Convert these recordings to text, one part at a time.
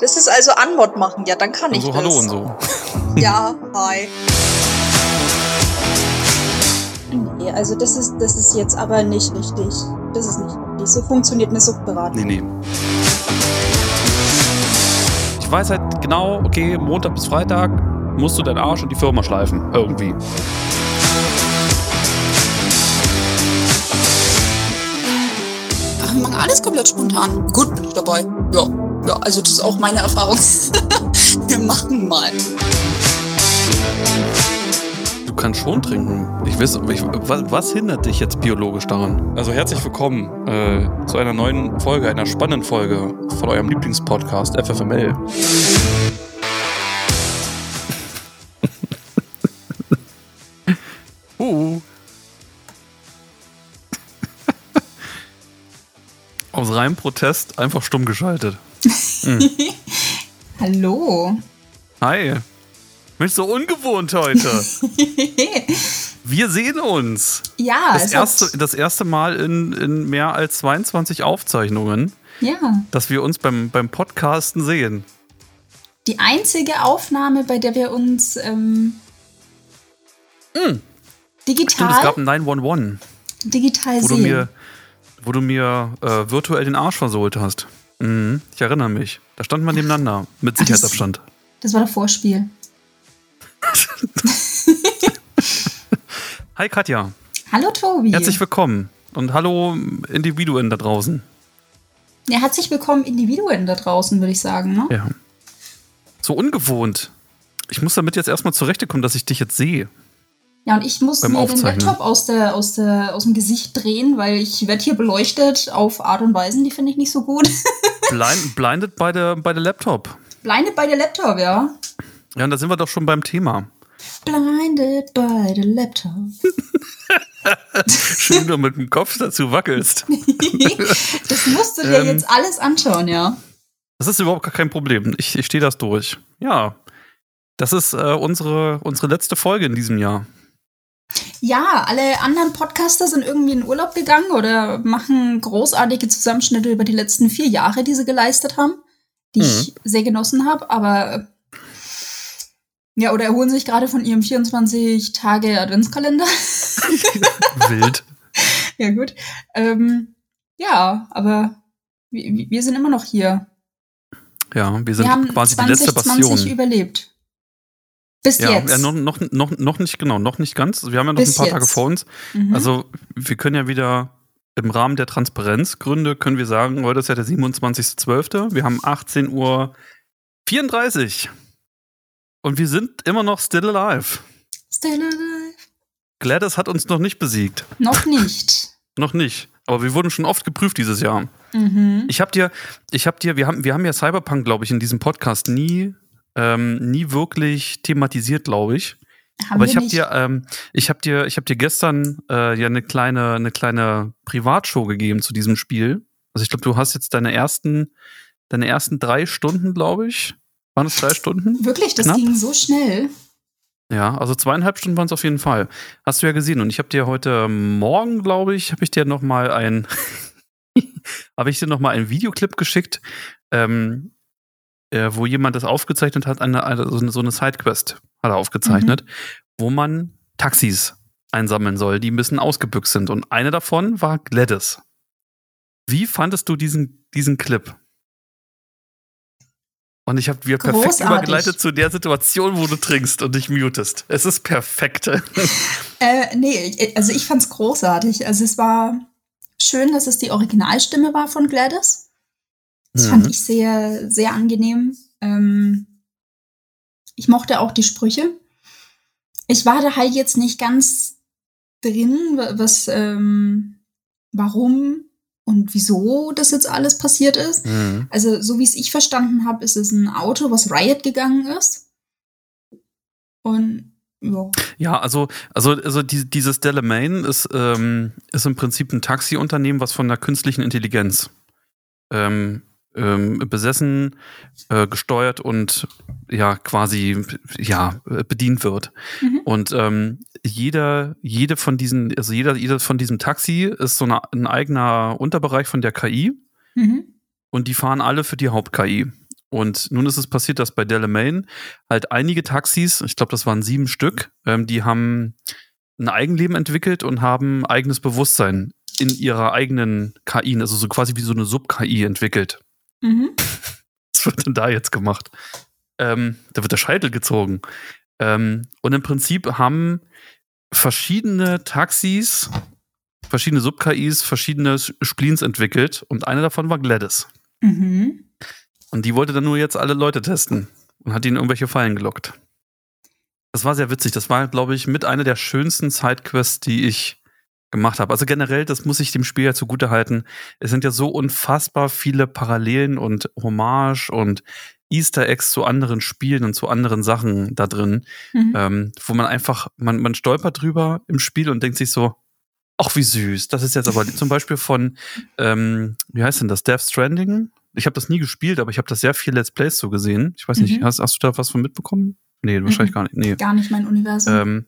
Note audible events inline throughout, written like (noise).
Das ist also Anmod machen. Ja, dann kann ich so, das. hallo und so. (laughs) (laughs) Ja, hi. Nee, also das ist, das ist jetzt aber nicht richtig. Das ist nicht richtig. So funktioniert eine Suchtberatung. Nee, nee. Ich weiß halt genau, okay, Montag bis Freitag musst du deinen Arsch und die Firma schleifen. Irgendwie. Ach, wir machen alles komplett spontan. Gut, bin ich dabei. Ja, ja, also das ist auch meine Erfahrung. (laughs) wir machen mal. Du kannst schon trinken. Ich weiß, ich, was, was hindert dich jetzt biologisch daran? Also herzlich willkommen äh, zu einer neuen Folge, einer spannenden Folge von eurem Lieblingspodcast FFML. Reinem Protest einfach stumm geschaltet. (laughs) Hallo. Hi. Mensch, so ungewohnt heute. (laughs) Wir sehen uns. ja, Das erste, das erste Mal in, in mehr als 22 Aufzeichnungen, ja, dass wir uns beim, beim Podcasten sehen. die einzige Aufnahme, bei der wir uns ähm, Stimmt, digital, es gab ein 911, digital wo du sehen. mir, wo du mir äh, virtuell den Arsch versohlt hast. Mhm, ich erinnere mich. Da standen wir nebeneinander mit Ach, das- Sicherheitsabstand. das war das Vorspiel. (laughs) Hi Katja, Hallo Tobi. herzlich willkommen. Und hallo Individuen da draußen. ja, herzlich willkommen Individuen da draußen, würde ich sagen. Ne? Ja. So ungewohnt. Ich muss damit jetzt erstmal zurechtkommen, dass ich dich jetzt sehe. Ja, und ich muss mir den. Laptop aus, der, aus, der, aus dem Gesicht drehen, weil ich werde hier beleuchtet auf Art und Weisen, die finde ich nicht so gut. (laughs) Blind, blinded bei der, bei der Laptop. Blinded by the Laptop, ja. Ja, und da sind wir doch schon beim Thema. Blinded by the Laptop. (laughs) Schön, du mit dem Kopf dazu wackelst. (laughs) das musst du dir Ähm. jetzt alles anschauen, ja. Das ist überhaupt gar kein Problem. Ich, ich stehe das durch. Ja. Das ist äh, unsere, unsere letzte Folge in diesem Jahr. Ja, alle anderen Podcaster sind irgendwie in Urlaub gegangen oder machen großartige Zusammenschnitte über die letzten vier Jahre, die sie geleistet haben, die ich sehr genossen habe, aber ja, oder erholen sich gerade von ihrem 24-Tage-Adventskalender. (laughs) Wild. ja, gut. Ähm, ja, aber wir, wir sind immer noch hier. Ja, wir sind wir haben quasi die letzte 2020 Bastion. überlebt. Bis Ja, jetzt. ja noch, noch, noch, noch nicht genau, noch nicht ganz. Wir haben ja noch Bis ein paar Tage jetzt. vor uns. Mhm. Also wir können ja wieder im Rahmen der Transparenzgründe können wir sagen, heute ist ja der 27.12. Wir haben 18 Uhr 34. Und wir sind immer noch still alive. Still alive. Gladys hat uns noch nicht besiegt. Noch nicht. (laughs) Noch nicht. Aber wir wurden schon oft geprüft dieses Jahr. Mhm. Ich hab dir, ich hab dir, wir haben, wir haben ja Cyberpunk, glaube ich, in diesem Podcast nie, ähm, nie wirklich thematisiert, glaube ich. Haben Aber ich habe dir, ähm, ich habe dir, ich habe dir gestern äh, ja eine kleine, eine kleine Privatshow gegeben zu diesem Spiel. Also ich glaube, du hast jetzt deine ersten, deine ersten drei Stunden, glaube ich. Waren es drei Stunden? Wirklich, das knapp. ging so schnell. Ja, also zweieinhalb Stunden waren es auf jeden Fall. Hast du ja gesehen. Und ich habe dir heute Morgen, glaube ich, habe ich dir noch mal ein, (laughs) habe ich dir noch mal einen Videoclip geschickt, ähm, äh, wo jemand das aufgezeichnet hat, eine, eine, so eine, Sidequest hat er aufgezeichnet, wo man Taxis einsammeln soll, die ein bisschen ausgebüxt sind. Und eine davon war Gladys. Wie fandest du diesen, diesen Clip? Und ich habe wir perfekt Großartig. übergeleitet zu der Situation, wo du trinkst und dich mutest. Es ist perfekt. (laughs) Äh, nee, also ich fand's großartig. Also es war schön, dass es die Originalstimme war von Gladys. Das Mhm. fand ich sehr, sehr angenehm. Ähm, ich mochte auch die Sprüche. Ich war da halt jetzt nicht ganz drin, wa- was, ähm, warum und wieso das jetzt alles passiert ist. Mhm. Also, so wie es ich verstanden habe, ist es ein Auto, was Riot gegangen ist. Und ja. Ja, also, also, also die, dieses Delamain ist, ähm, ist im Prinzip ein Taxiunternehmen, was von der künstlichen Intelligenz ähm, ähm, besessen, äh, gesteuert und ja quasi ja bedient wird. Mhm. Und ähm, jeder, jede von diesen, also jeder, jeder von diesem Taxi ist so eine, ein eigener Unterbereich von der KI Mhm. und die fahren alle für die Haupt-KI. Und nun ist es passiert, dass bei Delamain halt einige Taxis, ich glaube, das waren sieben Stück, ähm, die haben ein Eigenleben entwickelt und haben eigenes Bewusstsein in ihrer eigenen KI, also so quasi wie so eine Sub-KI entwickelt. Mhm. (laughs) Was wird denn da jetzt gemacht? Ähm, da wird der Scheitel gezogen. Ähm, und im Prinzip haben verschiedene Taxis, verschiedene Sub-KIs, verschiedene Spleens entwickelt und eine davon war Gladys. Mhm. Und die wollte dann nur jetzt alle Leute testen und hat ihnen irgendwelche Fallen gelockt. Das war sehr witzig. Das war, glaube ich, mit einer der schönsten Sidequests, die ich gemacht habe. Also generell, das muss ich dem Spiel ja zugute halten. Es sind ja so unfassbar viele Parallelen und Hommage und Easter Eggs zu anderen Spielen und zu anderen Sachen da drin, Mhm. ähm, wo man einfach, man, man stolpert drüber im Spiel und denkt sich so, ach wie süß. Das ist jetzt aber (laughs) zum Beispiel von, ähm, wie heißt denn das, Death Stranding? Ich habe das nie gespielt, aber ich habe das sehr viel Let's Plays so gesehen. Ich weiß nicht, Mhm. hast, hast du da was von mitbekommen? Nee, wahrscheinlich Mhm. gar nicht. Nee. Gar nicht mein Universum. Ähm,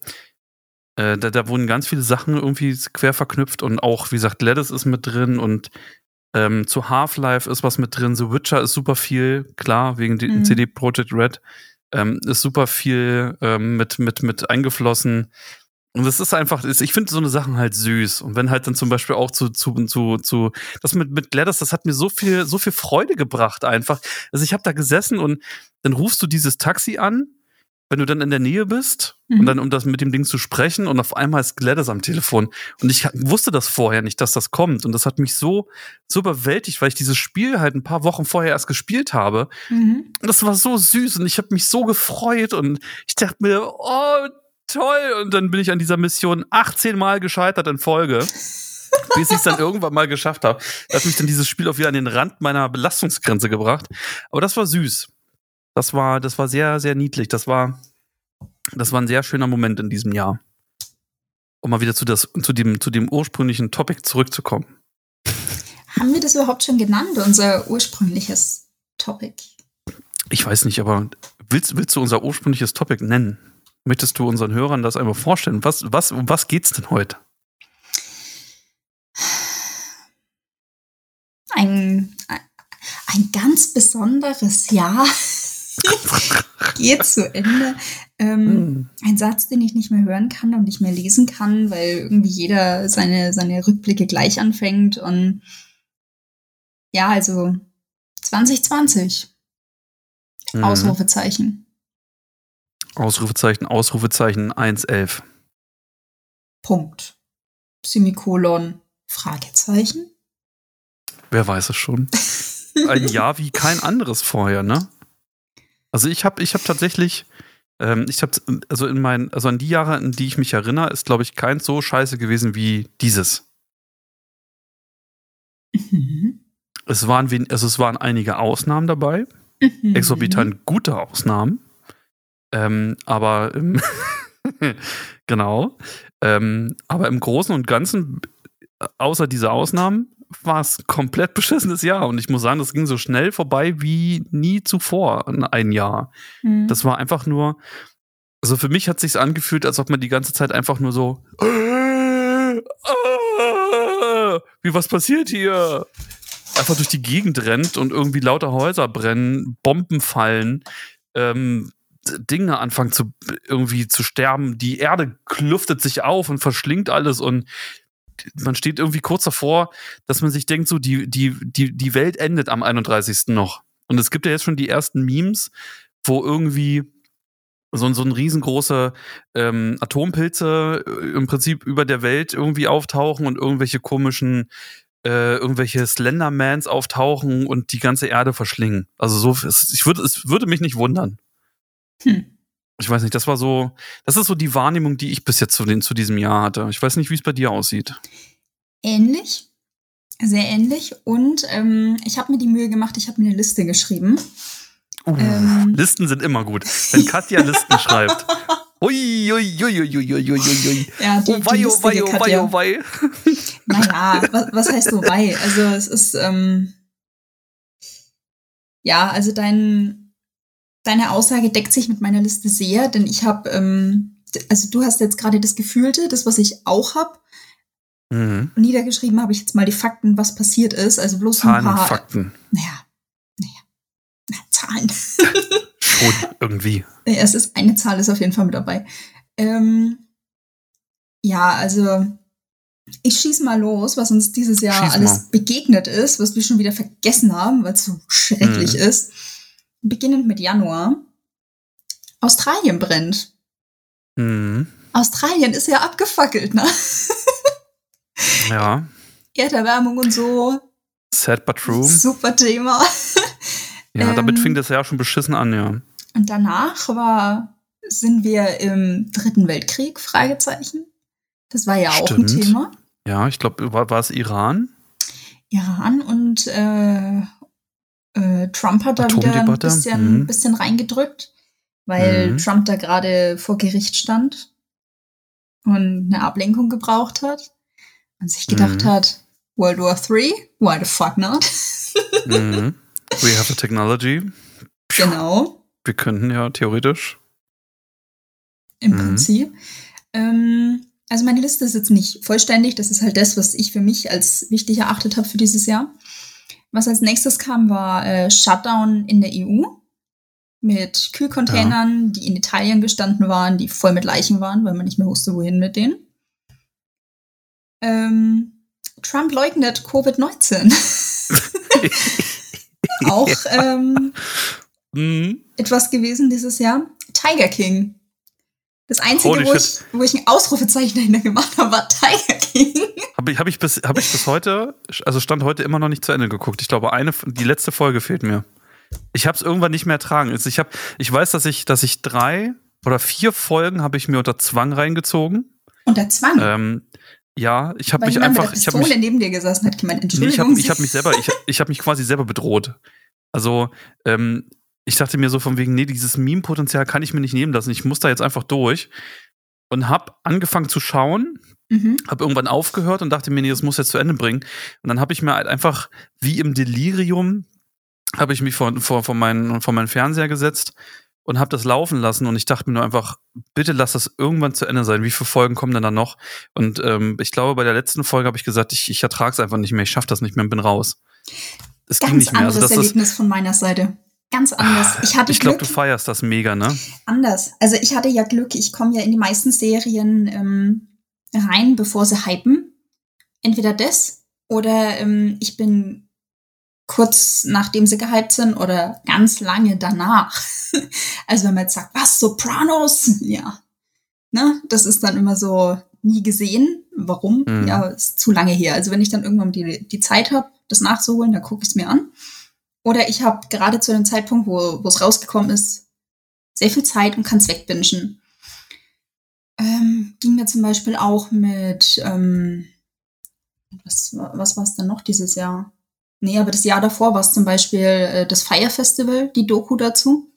äh, da, da wurden ganz viele Sachen irgendwie quer verknüpft und auch, wie gesagt, Gladys ist mit drin und ähm, zu Half-Life ist was mit drin. The Witcher ist super viel, klar, wegen Mhm. CD Projekt Red ähm, ist super viel ähm, mit, mit, mit eingeflossen. Und es ist einfach, ich finde so eine Sachen halt süß. Und wenn halt dann zum Beispiel auch zu, zu, zu, zu, das mit, mit Gladys, das hat mir so viel, so viel Freude gebracht einfach. Also ich habe da gesessen und dann rufst du dieses Taxi an, wenn du dann in der Nähe bist Mhm. und dann, um das mit dem Ding zu sprechen und auf einmal ist Gladys am Telefon. Und ich wusste das vorher nicht, dass das kommt. Und das hat mich so, so überwältigt, weil ich dieses Spiel halt ein paar Wochen vorher erst gespielt habe. mhm. Und das war so süß und ich habe mich so gefreut und ich dachte mir, oh, toll. Und dann bin ich an dieser Mission 18 Mal gescheitert in Folge. (laughs) bis ich es dann irgendwann mal geschafft habe. Da hat mich dann dieses Spiel auch wieder an den Rand meiner Belastungsgrenze gebracht. Aber das war süß. Das war, das war sehr, sehr niedlich. Das war, das war ein sehr schöner Moment in diesem Jahr. Um mal wieder zu, das, zu, dem, zu dem ursprünglichen Topic zurückzukommen. Haben wir das überhaupt schon genannt, unser ursprüngliches Topic? Ich weiß nicht, aber willst, willst du unser ursprüngliches Topic nennen? Möchtest du unseren Hörern das einmal vorstellen? Was, was, um was geht's denn heute? Ein, ein ganz besonderes Jahr (laughs) geht zu Ende. Ähm, Hm. ein Satz, den ich nicht mehr hören kann und nicht mehr lesen kann, weil irgendwie jeder seine, seine Rückblicke gleich anfängt. Und ja, also 2020. Mhm. Ausrufezeichen. Ausrufezeichen, Ausrufezeichen 111. Punkt. Semikolon. Fragezeichen. Wer weiß es schon? (laughs) Ein Jahr wie kein anderes vorher, ne? Also ich habe ich hab tatsächlich, ähm, ich habe, also in meinen, also an die Jahre, an die ich mich erinnere, ist, glaube ich, keins so scheiße gewesen wie dieses. Mhm. Es waren, also es waren einige Ausnahmen dabei, Mhm. exorbitant gute Ausnahmen. Ähm, aber im (laughs) genau. Ähm, aber im Großen und Ganzen, außer diese Ausnahmen, war es ein komplett beschissenes Jahr. Und ich muss sagen, das ging so schnell vorbei wie nie zuvor in ein Jahr. Mhm. Das war einfach nur, also für mich hat sich's angefühlt, als ob man die ganze Zeit einfach nur so, wie was passiert hier? Einfach durch die Gegend rennt und irgendwie lauter Häuser brennen, Bomben fallen, ähm, Dinge anfangen zu irgendwie zu sterben, die Erde kluftet sich auf und verschlingt alles und man steht irgendwie kurz davor, dass man sich denkt, so die, die, die, die Welt endet am 31. noch. Und es gibt ja jetzt schon die ersten Memes, wo irgendwie so, so ein riesengroße ähm, Atompilze äh, im Prinzip über der Welt irgendwie auftauchen und irgendwelche komischen, äh, irgendwelche Slendermans auftauchen und die ganze Erde verschlingen. Also so, es, ich würde, es würde mich nicht wundern. Hm. Ich weiß nicht, das war so, das ist so die Wahrnehmung, die ich bis jetzt zu, den, zu diesem Jahr hatte. Ich weiß nicht, wie es bei dir aussieht. Ähnlich. Sehr ähnlich. Und ähm, ich habe mir die Mühe gemacht, ich habe mir eine Liste geschrieben. Uh, Ähm. Listen sind immer gut. Wenn Katja Listen schreibt. (laughs) Ui, ui, ui, ui, ui, ui, ui, ui. Ja, die, Oh wei, die oh lustige wei, oh wei, oh wei. (laughs) Naja, was, was heißt oh wei? Also es ist, ähm, ja, also dein, deine Aussage deckt sich mit meiner Liste sehr, denn ich habe, ähm, also du hast jetzt gerade das Gefühlte, das, was ich auch habe. Mhm. Niedergeschrieben habe ich jetzt mal die Fakten, was passiert ist. Also bloß ein Zahlen und paar. Fakten. Naja, naja. Na, Zahlen. (laughs) Schon irgendwie. Ja, es ist eine Zahl ist auf jeden Fall mit dabei. Ähm, ja, also ich schieße mal los, was uns dieses Jahr Schieß alles mal. begegnet ist, was wir schon wieder vergessen haben, weil es so schrecklich Mhm. ist. Beginnend mit Januar. Australien brennt. Mhm. Australien ist ja abgefackelt, ne? Ja. Erderwärmung und so. Sad but true. Super Thema. (laughs) Ja, damit ähm, fing das Jahr schon beschissen an, ja. Und danach war, sind wir im Dritten Weltkrieg, Fragezeichen. Das war ja auch ein Stimmt. Thema. Ja, ich glaube, war, war es Iran? Iran und äh, äh, Trump hat da wieder ein bisschen, Mhm. bisschen reingedrückt, weil Mhm. Trump da gerade vor Gericht stand und eine Ablenkung gebraucht hat und sich gedacht Mhm. hat, World War III, why the fuck not? Mhm. We have the technology. (laughs) genau, Wir könnten ja theoretisch. im Mhm. Prinzip. Ähm, also meine Liste ist jetzt nicht vollständig, das ist halt das, was ich für mich als wichtig erachtet habe für dieses Jahr. Was als nächstes kam, war äh, Shutdown in der EU mit Kühlcontainern, die in Italien gestanden waren, die voll mit Leichen waren, weil man nicht mehr wusste, wohin mit denen. Ähm, Trump leugnet Covid-19. (laughs) Auch ähm, Mhm. etwas gewesen dieses Jahr. Tiger King. Das Einzige, Holy wo ich, wo ich ein Ausrufezeichen dahinter gemacht habe, war Tiger King. Habe ich, hab ich, bis, hab ich bis heute, also stand heute immer noch nicht zu Ende geguckt. Ich glaube, eine, die letzte Folge fehlt mir. Ich habe es irgendwann nicht mehr ertragen. Ich, hab, ich weiß, dass ich, dass ich drei oder vier Folgen habe ich mir unter Zwang reingezogen. Unter Zwang. Ähm, ja, ich habe mich jemand einfach, mit ich der habe neben dir gesessen hat, gemeint, Nee, ich Entschuldigung. habe hab mich selber, ich, ich habe mich quasi selber bedroht. Also, ähm, ich dachte mir so von wegen, nee, dieses Meme-Potenzial kann ich mir nicht nehmen lassen. Ich muss da jetzt einfach durch. Und habe angefangen zu schauen, mhm. habe irgendwann aufgehört und dachte mir, nee, das muss jetzt zu Ende bringen. Und dann habe ich mir halt einfach wie im Delirium, habe ich mich vor, vor, vor, meinen, vor meinen Fernseher gesetzt und habe das laufen lassen. Und ich dachte mir nur einfach, bitte lass das irgendwann zu Ende sein. Wie viele Folgen kommen denn da noch? Und ähm, ich glaube, bei der letzten Folge habe ich gesagt, ich, ich ertrage es einfach nicht mehr, ich schaffe das nicht mehr und bin raus. Es ging Ganz nicht mehr. Also anderes ist, Erlebnis von meiner Seite. Ganz anders. Ich hatte ich glaube, du feierst das mega, ne? anders. Also ich hatte ja Glück, ich komme ja in die meisten Serien ähm, rein, bevor sie hypen. Entweder das oder ähm, ich bin kurz nachdem sie gehypt sind oder ganz lange danach. (laughs) also wenn man jetzt sagt, was, Sopranos? (laughs) Ja. Ne? Das ist dann immer so nie gesehen. Warum? Mhm. Ja, ist zu lange her. Also wenn ich dann irgendwann die, die Zeit habe, das nachzuholen, dann gucke ich es mir an. Oder ich habe gerade zu dem Zeitpunkt, wo wo es rausgekommen ist, sehr viel Zeit und kann es wegbingen. Ähm, ging mir zum Beispiel auch mit, ähm, was, wa- was war es denn noch dieses Jahr? Nee, aber das Jahr davor war es zum Beispiel äh, das Fire Festival, die Doku dazu.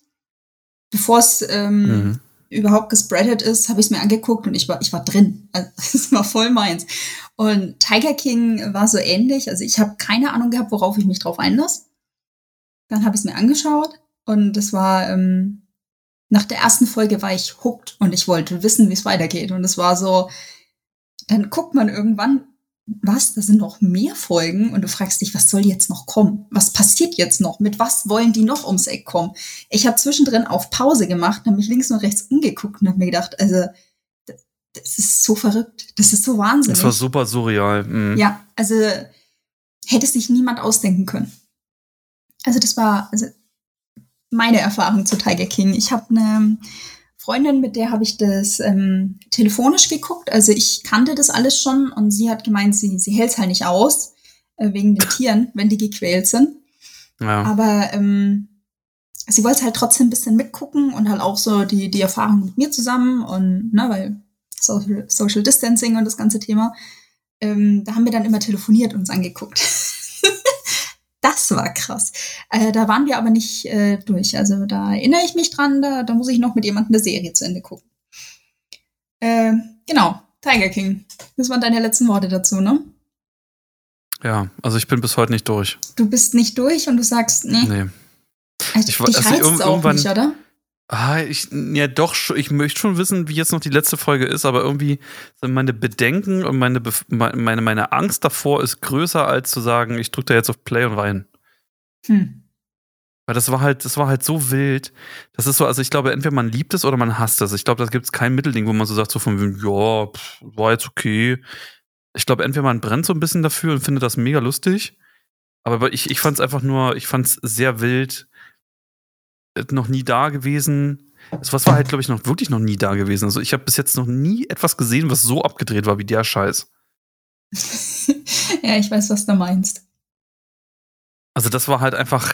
Bevor es ähm, Mhm. überhaupt gespreadet ist, habe ich es mir angeguckt und ich war, ich war drin. Also, (laughs) es war voll meins. Und Tiger King war so ähnlich. Also ich habe keine Ahnung gehabt, worauf ich mich drauf einlasse. Dann habe ich es mir angeschaut und es war, ähm, nach der ersten Folge war ich hooked und ich wollte wissen, wie es weitergeht. Und es war so, dann guckt man irgendwann, was, da sind noch mehr Folgen und du fragst dich, was soll jetzt noch kommen? Was passiert jetzt noch? Mit was wollen die noch ums Eck kommen? Ich habe zwischendrin auf Pause gemacht, habe mich links und rechts umgeguckt und habe mir gedacht, also das, ist so verrückt, das ist so wahnsinnig. Das war super surreal. Mhm. Ja, also hätte sich niemand ausdenken können. Also das war also meine Erfahrung zu Tiger King. Ich habe eine Freundin, mit der habe ich das ähm, telefonisch geguckt. Also ich kannte das alles schon und sie hat gemeint, sie, sie hält es halt nicht aus, äh, wegen den Tieren, wenn die gequält sind. Ja. Aber ähm, sie wollte halt trotzdem ein bisschen mitgucken und halt auch so die, die Erfahrung mit mir zusammen und, ne, weil Social, Social Distancing und das ganze Thema. Ähm, da haben wir dann immer telefoniert und uns angeguckt. Das war krass. Äh, da waren wir aber nicht äh, durch. Also da erinnere ich mich dran, da, da muss ich noch mit jemandem eine Serie zu Ende gucken. Äh, genau, Tiger King. Das waren deine letzten Worte dazu, ne? ja, also ich bin bis heute nicht durch. Du bist nicht durch und du sagst, nee, Nee. also, Ich dich also auch irgendwann- nicht, oder? Ah, ich, ja doch, ich möchte schon wissen, wie jetzt noch die letzte Folge ist, aber irgendwie sind meine Bedenken und meine, meine, meine Angst davor ist größer, als zu sagen, ich drücke da jetzt auf Play und weinen. Hm. Weil das war halt, das war halt so wild. Das ist so, also ich glaube, entweder man liebt es oder man hasst es. Ich glaube, da gibt es kein Mittelding, wo man so sagt, so von, ja, pff, war jetzt okay. Ich glaube, entweder man brennt so ein bisschen dafür und findet das mega lustig. Aber ich, ich fand es einfach nur, ich fand es sehr wild. Noch nie da gewesen. Das was war halt, glaube ich, noch wirklich noch nie da gewesen. Also ich habe bis jetzt noch nie etwas gesehen, was so abgedreht war wie der Scheiß. (laughs) ja, ich weiß, was du meinst. Also das war halt einfach.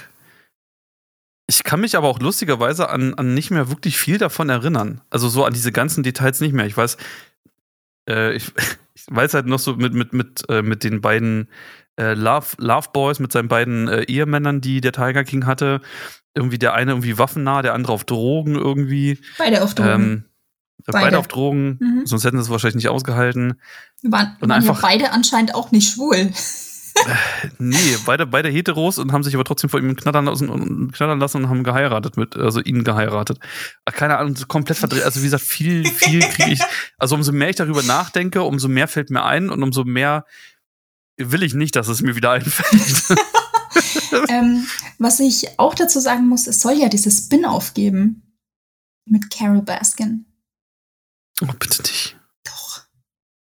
Ich kann mich aber auch lustigerweise an, an nicht mehr wirklich viel davon erinnern. Also so an diese ganzen Details nicht mehr. Ich weiß, äh, ich, (laughs) ich weiß halt noch so mit, mit, mit, äh, mit den beiden äh, Love, Love Boys, mit seinen beiden äh, Ehemännern, die der Tiger King hatte. Irgendwie der eine irgendwie waffennah, der andere auf Drogen irgendwie. Beide auf Drogen. Ähm, beide. Beide. auf Drogen, Mhm. sonst hätten sie es wahrscheinlich nicht ausgehalten. waren und waren ja einfach- beide anscheinend auch nicht schwul. Nee, beide, beide Heteros und haben sich aber trotzdem von ihm knattern lassen und knattern lassen und haben geheiratet mit, also ihn geheiratet. Ach, Keine Ahnung, komplett verdreht. Also wie gesagt, viel, viel kriege ich. (laughs) Also umso mehr ich darüber nachdenke, umso mehr fällt mir ein und umso mehr will ich nicht, dass es mir wieder (laughs) einfällt. (laughs) ähm, was ich auch dazu sagen muss, es soll ja dieses Spin-off geben mit Carol Baskin. oh, bitte nicht. Doch,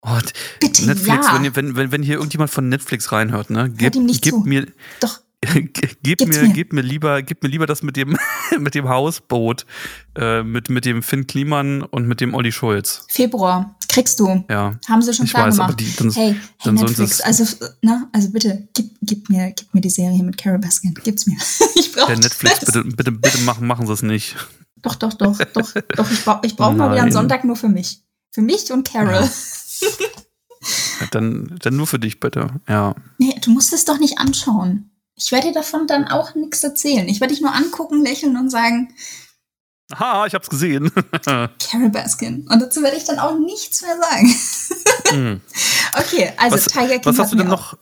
Oh, bitte Netflix, ja. wenn, wenn, wenn, hier irgendjemand von Netflix reinhört, ne, gebt, ihm nicht gebt zu. mir, Doch, (laughs) Gib's mir, mir. gebt mir lieber, gebt mir lieber das mit dem, (laughs) mit dem Hausboot, äh, mit, mit dem Finn Kliman und mit dem Olli Schulz. Februar kriegst du. Ja. Haben sie schon Ich klar weiß, gemacht. aber die- dann- hey, hey dann sie Netflix, also, ne, also bitte, gib, gib, mir, gib mir die Serie mit Carol Baskin. Gib's mir. (laughs) ich brauche Der Netflix, bitte, bitte, bitte machen, machen Sie es nicht. Doch, doch, doch, doch, doch. Ich brauche ich brauch mal wieder einen. Sonntag nur für mich. Für mich und Carol. Dann, dann nur für dich, bitte. Ja. Nee, du musst es doch nicht anschauen. Ich werde dir davon dann auch nichts erzählen. Ich werde dich nur angucken, lächeln und sagen, Ha, ich hab's gesehen. (laughs) Carol Baskin. Und dazu werde ich dann auch nichts mehr sagen. Hm. (laughs) Okay, also was, Tiger King was hast du denn noch?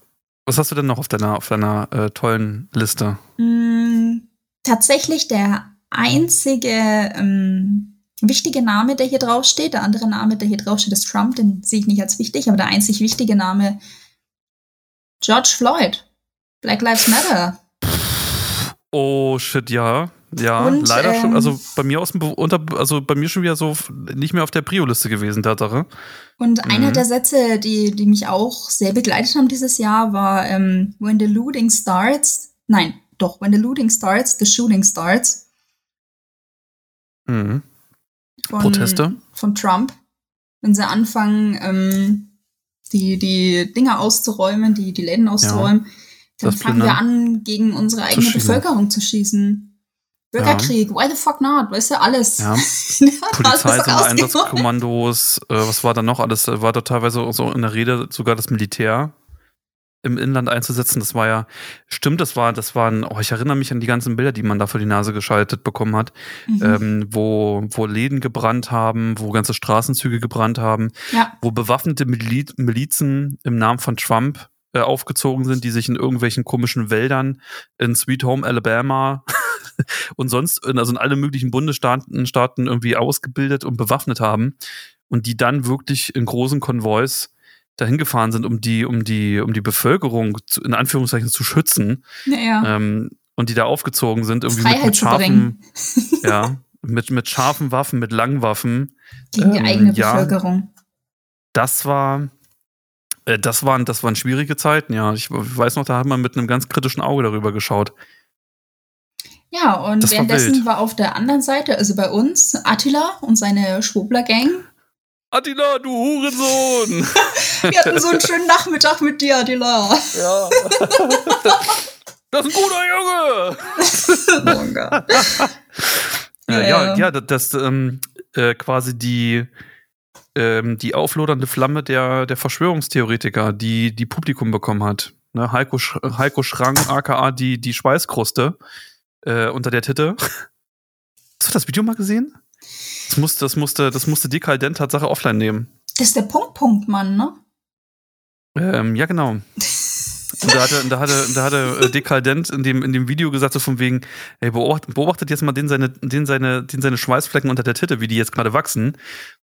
Was hast du denn noch auf deiner, auf deiner äh, tollen Liste? Mm, tatsächlich der einzige ähm, wichtige Name, der hier draufsteht, der andere Name, der hier draufsteht, ist Trump, den sehe ich nicht als wichtig, aber der einzig wichtige Name George Floyd. Black Lives Matter. Oh shit, ja. Ja, Und, leider schon. ähm, Also bei mir aus dem Be- unter, also bei mir schon wieder so nicht mehr auf der Prio-Liste gewesen, Tatsache. Und einer Mhm. der Sätze, die, die mich auch sehr begleitet haben dieses Jahr, war ähm, When the looting starts. Nein, doch, when the looting starts, the shooting starts. Mhm. Von, Proteste? Von Trump. Wenn sie anfangen, ähm, die, die Dinger auszuräumen, die, die Läden auszuräumen, dann Das fangen wir an, gegen unsere eigene. Bevölkerung zu schießen. Bürgerkrieg, why the fuck not? Weißt du, alles. Ja. (laughs) (laughs) Polizei, rausgenommen. Einsatzkommandos, äh, was war da noch alles? Äh, War da teilweise so in der Rede sogar das Militär im Inland einzusetzen. Das war ja, stimmt, das war, das waren, oh, ich erinnere mich an die ganzen Bilder, die man da vor die Nase geschaltet bekommen hat, Mhm. ähm, wo, wo Läden gebrannt haben, wo ganze Straßenzüge gebrannt haben, ja, wo bewaffnete Mili Milizen im Namen von Trump äh, aufgezogen sind, die sich in irgendwelchen komischen Wäldern in Sweet Home Alabama (laughs) und sonst in, also in alle möglichen Bundesstaaten Staaten irgendwie ausgebildet und bewaffnet haben und die dann wirklich in großen Konvois dahin gefahren sind, um die, um die, um die Bevölkerung zu, in Anführungszeichen zu schützen naja. ähm, und die da aufgezogen sind, irgendwie mit, Freiheit mit zu scharfen, (laughs) ja, mit, mit scharfen Waffen, mit langen Waffen. gegen die ähm, eigene ja. Bevölkerung. das war, das waren, das waren schwierige Zeiten, ja. Ich weiß noch, da hat man mit einem ganz kritischen Auge darüber geschaut. Ja, und Das war währenddessen wild. war, auf der anderen Seite, also bei uns, Attila und seine Schwurbler-Gang. (laughs) Attila, du Hurensohn! (laughs) Wir hatten so einen schönen Nachmittag mit dir, Attila. ja. (laughs) das ist ein guter Junge! Oh Gott. Ja, Ja. ja, ja, das, das ähm, äh, quasi die, ähm, die auflodernde Flamme der, der Verschwörungstheoretiker, die die Publikum bekommen hat. Ne, Heiko, Sch Heiko Schrang, aka die, die Schweißkruste äh, unter der Titte. Hast du das Video mal gesehen? Das musste, das musste, das musste Dekadent Tatsache offline nehmen. Das ist der Punkt-Punkt-Mann, ne? Ähm, ja, genau. (laughs) Und da hatte, da hatte, da hatte äh, Dekadent in dem, in dem Video gesagt, so von wegen, ey, beobachtet, beobachtet jetzt mal den seine, den seine, den seine Schweißflecken unter der Titte, wie die jetzt gerade wachsen.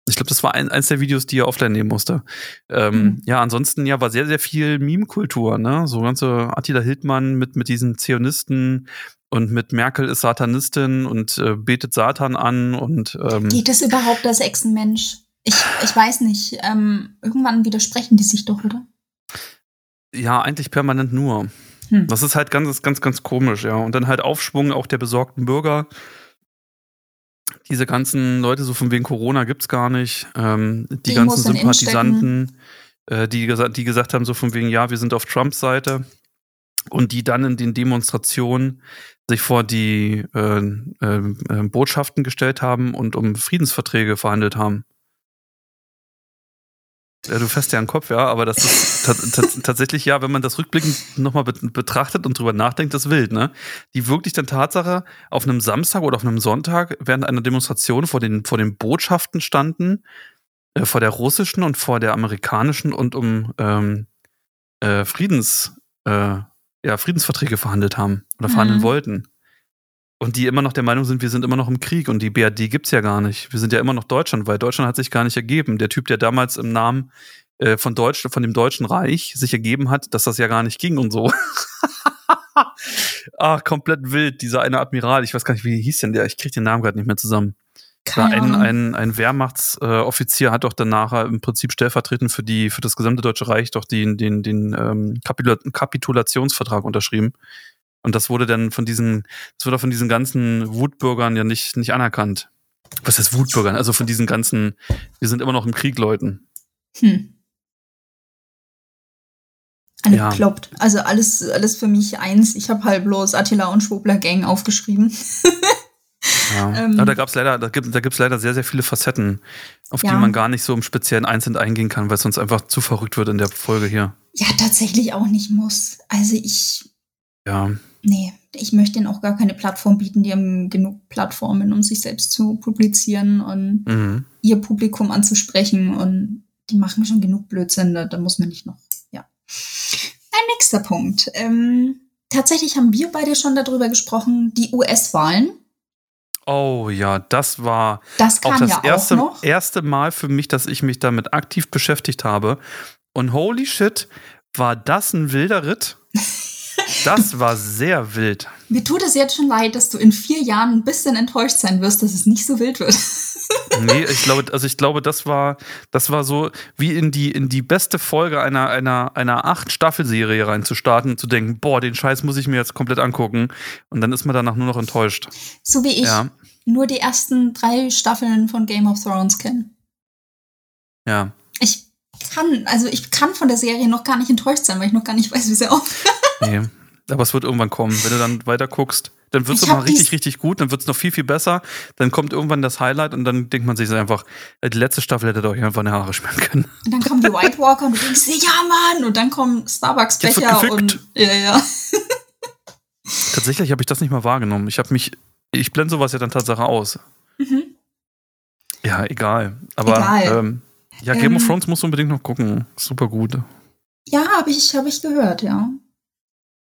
Ich glaube, das war ein, eins der Videos, die er offline nehmen musste. Ähm, Mhm. Ja, ansonsten ja, war sehr, sehr viel Meme-Kultur, ne? So ganze Attila Hildmann mit, mit diesen Zionisten und mit Merkel ist Satanistin und äh, betet Satan an und ähm, Geht es überhaupt als Echsenmensch? Ich, ich weiß nicht. Ähm, irgendwann widersprechen die sich doch, oder? Ja, eigentlich permanent nur. Hm. Das ist halt ganz, ganz, ganz komisch, ja. Und dann halt Aufschwung auch der besorgten Bürger. Diese ganzen Leute, so von wegen Corona gibt's gar nicht. Ähm, die Demos ganzen Sympathisanten, äh, die, die gesagt haben, so von wegen, ja, wir sind auf Trumps Seite. Und die dann in den Demonstrationen sich vor die äh, äh, äh, Botschaften gestellt haben und um Friedensverträge verhandelt haben. Ja, du fährst ja an den Kopf, ja, aber das ist (laughs) ta ta tatsächlich, ja, wenn man das rückblickend nochmal be betrachtet und drüber nachdenkt, das ist wild, ne? Die wirklich dann Tatsache auf einem Samstag oder auf einem Sonntag während einer Demonstration vor den, vor den Botschaften standen, äh, vor der russischen und vor der amerikanischen und um ähm, äh, Friedens, äh, ja, Friedensverträge verhandelt haben oder verhandeln Mhm. wollten. Und die immer noch der Meinung sind, wir sind immer noch im Krieg und die BRD gibt's ja gar nicht. Wir sind ja immer noch Deutschland, weil Deutschland hat sich gar nicht ergeben. Der Typ, der damals im Namen äh, von Deutsch, von dem Deutschen Reich sich ergeben hat, dass das ja gar nicht ging und so. (laughs) ah, komplett wild, dieser eine Admiral, ich weiß gar nicht, wie hieß denn der? Ich krieg den Namen gerade nicht mehr zusammen. Keine ein, ein, ein Wehrmachtsoffizier Offizier hat doch dann nachher im Prinzip stellvertretend für die für das gesamte Deutsche Reich doch den den den ähm, Kapitula Kapitulationsvertrag unterschrieben und das wurde dann von diesen das wurde von diesen ganzen Wutbürgern ja nicht nicht anerkannt. Was heißt Wutbürgern? Also von diesen ganzen wir sind immer noch im Krieg Leuten. Hm. Ja. bekloppt. Also alles, alles für mich eins. Ich habe halt bloß Attila und Schwobler Gang aufgeschrieben. Ja. (laughs) Ähm. Aber da gab's leider da gibt da gibt's leider sehr sehr viele Facetten, auf die Ja. man gar nicht so im speziellen einzeln eingehen kann, weil es sonst einfach zu verrückt wird in der Folge hier. Ja, tatsächlich auch nicht muss. Also ich, Ja. Nee, ich möchte ihnen auch gar keine Plattform bieten. Die haben genug Plattformen, um sich selbst zu publizieren und Mhm. ihr Publikum anzusprechen. Und die machen schon genug Blödsinn. Da, da muss man nicht noch, ja. Ein nächster Punkt. Ähm, tatsächlich haben wir beide schon darüber gesprochen, die US-Wahlen. Oh ja, das war Das auch das ja erste, auch erste Mal für mich, dass ich mich damit aktiv beschäftigt habe. Und holy shit, war das ein wilder Ritt? (laughs) Das war sehr wild. Mir tut es jetzt schon leid, dass du in vier Jahren ein bisschen enttäuscht sein wirst, dass es nicht so wild wird. (laughs) Nee, ich glaube, also ich glaube, das war, das war so, wie in die, in die beste Folge einer, einer, einer acht Staffelserie reinzustarten und zu denken, boah, den Scheiß muss ich mir jetzt komplett angucken. Und dann ist man danach nur noch enttäuscht. So wie ich Ja, nur die ersten drei Staffeln von Game of Thrones kenne. ja. Ich kann, also ich kann von der Serie noch gar nicht enttäuscht sein, weil ich noch gar nicht weiß, wie sie (laughs) aufhört. Nee. Aber es wird irgendwann kommen. Wenn du dann weiter guckst, dann wird es Ich mal hab richtig, richtig gut, dann wird es noch viel, viel besser. Dann kommt irgendwann das Highlight und dann denkt man sich so einfach, äh, die letzte Staffel hätte euch einfach eine Haare schmieren können. Und dann kommen die White Walker und du denkst ja Mann! Und dann kommen Starbucks-Becher und ja, ja. Tatsächlich habe ich das nicht mal wahrgenommen. Ich habe mich, ich blende sowas ja dann Tatsache aus. Mhm. Ja, egal. Aber Egal. Ähm, ja, Game of Ähm, Thrones musst du unbedingt noch gucken. Super gut. Ja, habe ich, hab ich gehört, ja.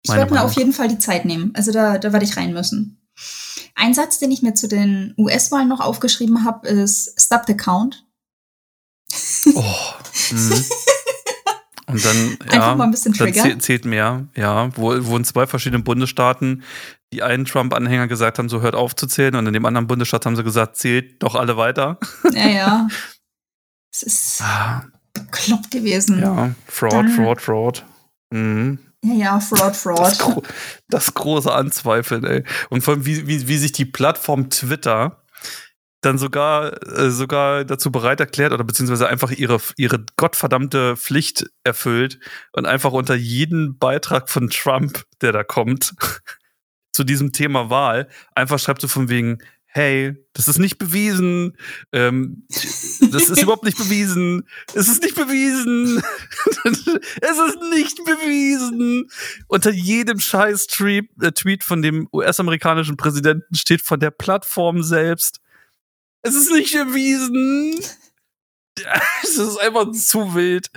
Ich Meine werde mir Meinung. auf jeden Fall die Zeit nehmen. Also da, da werde ich rein müssen. Ein Satz, den ich mir zu den US-Wahlen noch aufgeschrieben habe, ist Stop the Count. Oh. Mhm. (laughs) Und dann, Einfach ja, mal ein bisschen dann Trigger. zählt, zählt mehr, ja, wo, wo in zwei verschiedenen Bundesstaaten die einen Trump-Anhänger gesagt haben, so hört auf zu zählen und in dem anderen Bundesstaat haben sie gesagt, zählt doch alle weiter. Ja, ja. (laughs) Es ist Ah, bekloppt gewesen. Ja, Fraud, Dann- Fraud, Fraud. Mhm. Ja, ja Fraud, Das, Fraud. gro das große Anzweifeln, ey. Und vor allem, wie, wie, wie sich die Plattform Twitter dann sogar, äh, sogar dazu bereit erklärt oder beziehungsweise einfach ihre, ihre gottverdammte Pflicht erfüllt und einfach unter jeden Beitrag von Trump, der da kommt, (laughs) zu diesem Thema Wahl, einfach schreibt so von wegen, hey, das ist nicht bewiesen, ähm, das ist überhaupt nicht bewiesen, es ist nicht bewiesen, (laughs) es ist nicht bewiesen. Unter jedem scheiß Tweet, äh, Tweet von dem US-amerikanischen Präsidenten steht von der Plattform selbst, es ist nicht bewiesen. (laughs) Es ist einfach zu wild.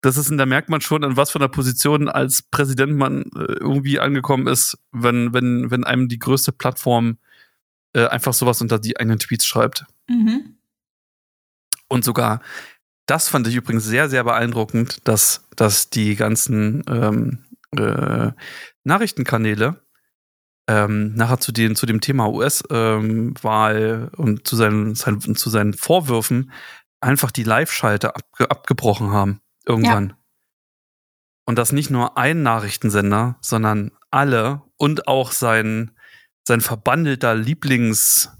Das ist, da merkt man schon, in was für einer Position als Präsident man äh, irgendwie angekommen ist, wenn, wenn, wenn einem die größte Plattform äh, einfach sowas unter die eigenen Tweets schreibt. Mhm. Und sogar, das fand ich übrigens sehr, sehr beeindruckend, dass, dass die ganzen ähm, äh, Nachrichtenkanäle ähm, nachher zu, den, zu dem Thema US-Wahl und zu seinen, seinen, zu seinen Vorwürfen einfach die Live-Schalte abge abgebrochen haben. Irgendwann. Ja. Und das nicht nur ein Nachrichtensender, sondern alle und auch sein, sein verbandelter Lieblings-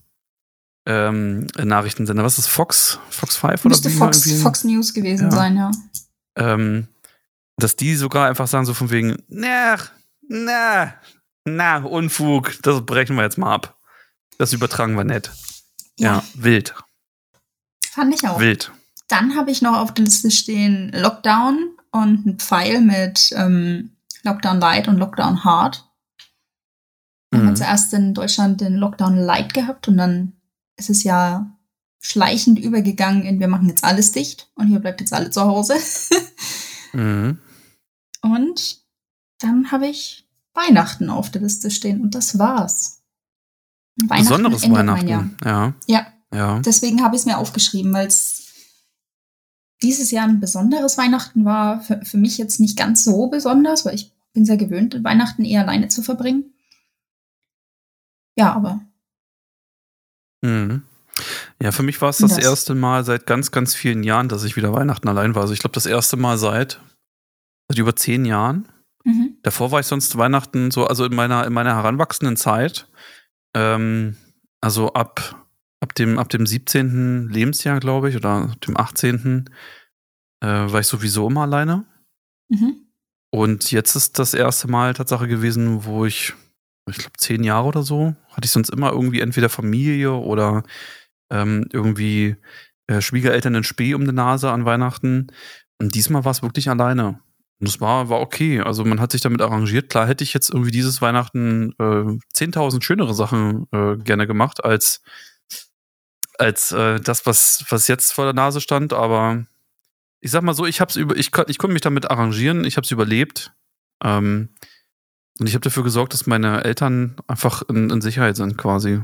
ähm, Nachrichtensender. Was ist Fox? Fox 5 oder Müsste Fox, Fox News gewesen ja. sein, ja. Ähm, dass die sogar einfach sagen, so von wegen, na, na, na, Unfug, das brechen wir jetzt mal ab. Das übertragen wir nicht. Ja, ja wild. Fand ich auch. Wild. Dann habe ich noch auf der Liste stehen Lockdown und ein Pfeil mit ähm, Lockdown Light und Lockdown Hard. Wir mhm. haben zuerst in Deutschland den Lockdown Light gehabt und dann es ist ja schleichend übergegangen in, wir machen jetzt alles dicht und hier bleibt jetzt alle zu Hause. (laughs) mhm. Und dann habe ich Weihnachten auf der Liste stehen und das war's. Weihnachten Besonderes Weihnachten, ja. ja. Ja. Deswegen habe ich es mir aufgeschrieben, weil es dieses Jahr ein besonderes Weihnachten war. Für, für mich jetzt nicht ganz so besonders, weil ich bin sehr gewöhnt, Weihnachten eher alleine zu verbringen. Ja, aber Mhm. Ja, für mich war es das, das, erste Mal seit ganz, ganz vielen Jahren, dass ich wieder Weihnachten allein war. Also ich glaube, das erste Mal seit, seit über zehn Jahren. Mhm. Davor war ich sonst Weihnachten so, also in meiner, in meiner heranwachsenden Zeit, ähm, also ab, ab, dem, ab dem 17. Lebensjahr, glaube ich, oder dem 18. Äh, war ich sowieso immer alleine. Mhm. Und jetzt ist das erste Mal Tatsache gewesen, wo ich ich glaube, zehn Jahre oder so, hatte ich sonst immer irgendwie entweder Familie oder ähm, irgendwie äh, Schwiegereltern in Spee um die Nase an Weihnachten. Und diesmal war es wirklich alleine. Und es war, war okay. Also man hat sich damit arrangiert. Klar hätte ich jetzt irgendwie dieses Weihnachten äh, 10.000 schönere Sachen äh, gerne gemacht als, als äh, das, was, was jetzt vor der Nase stand. Aber ich sag mal so, ich hab's über, ich, ich konnte mich damit arrangieren, ich habe es überlebt. Ähm, und ich habe dafür gesorgt, dass meine Eltern einfach in, in, Sicherheit sind, quasi.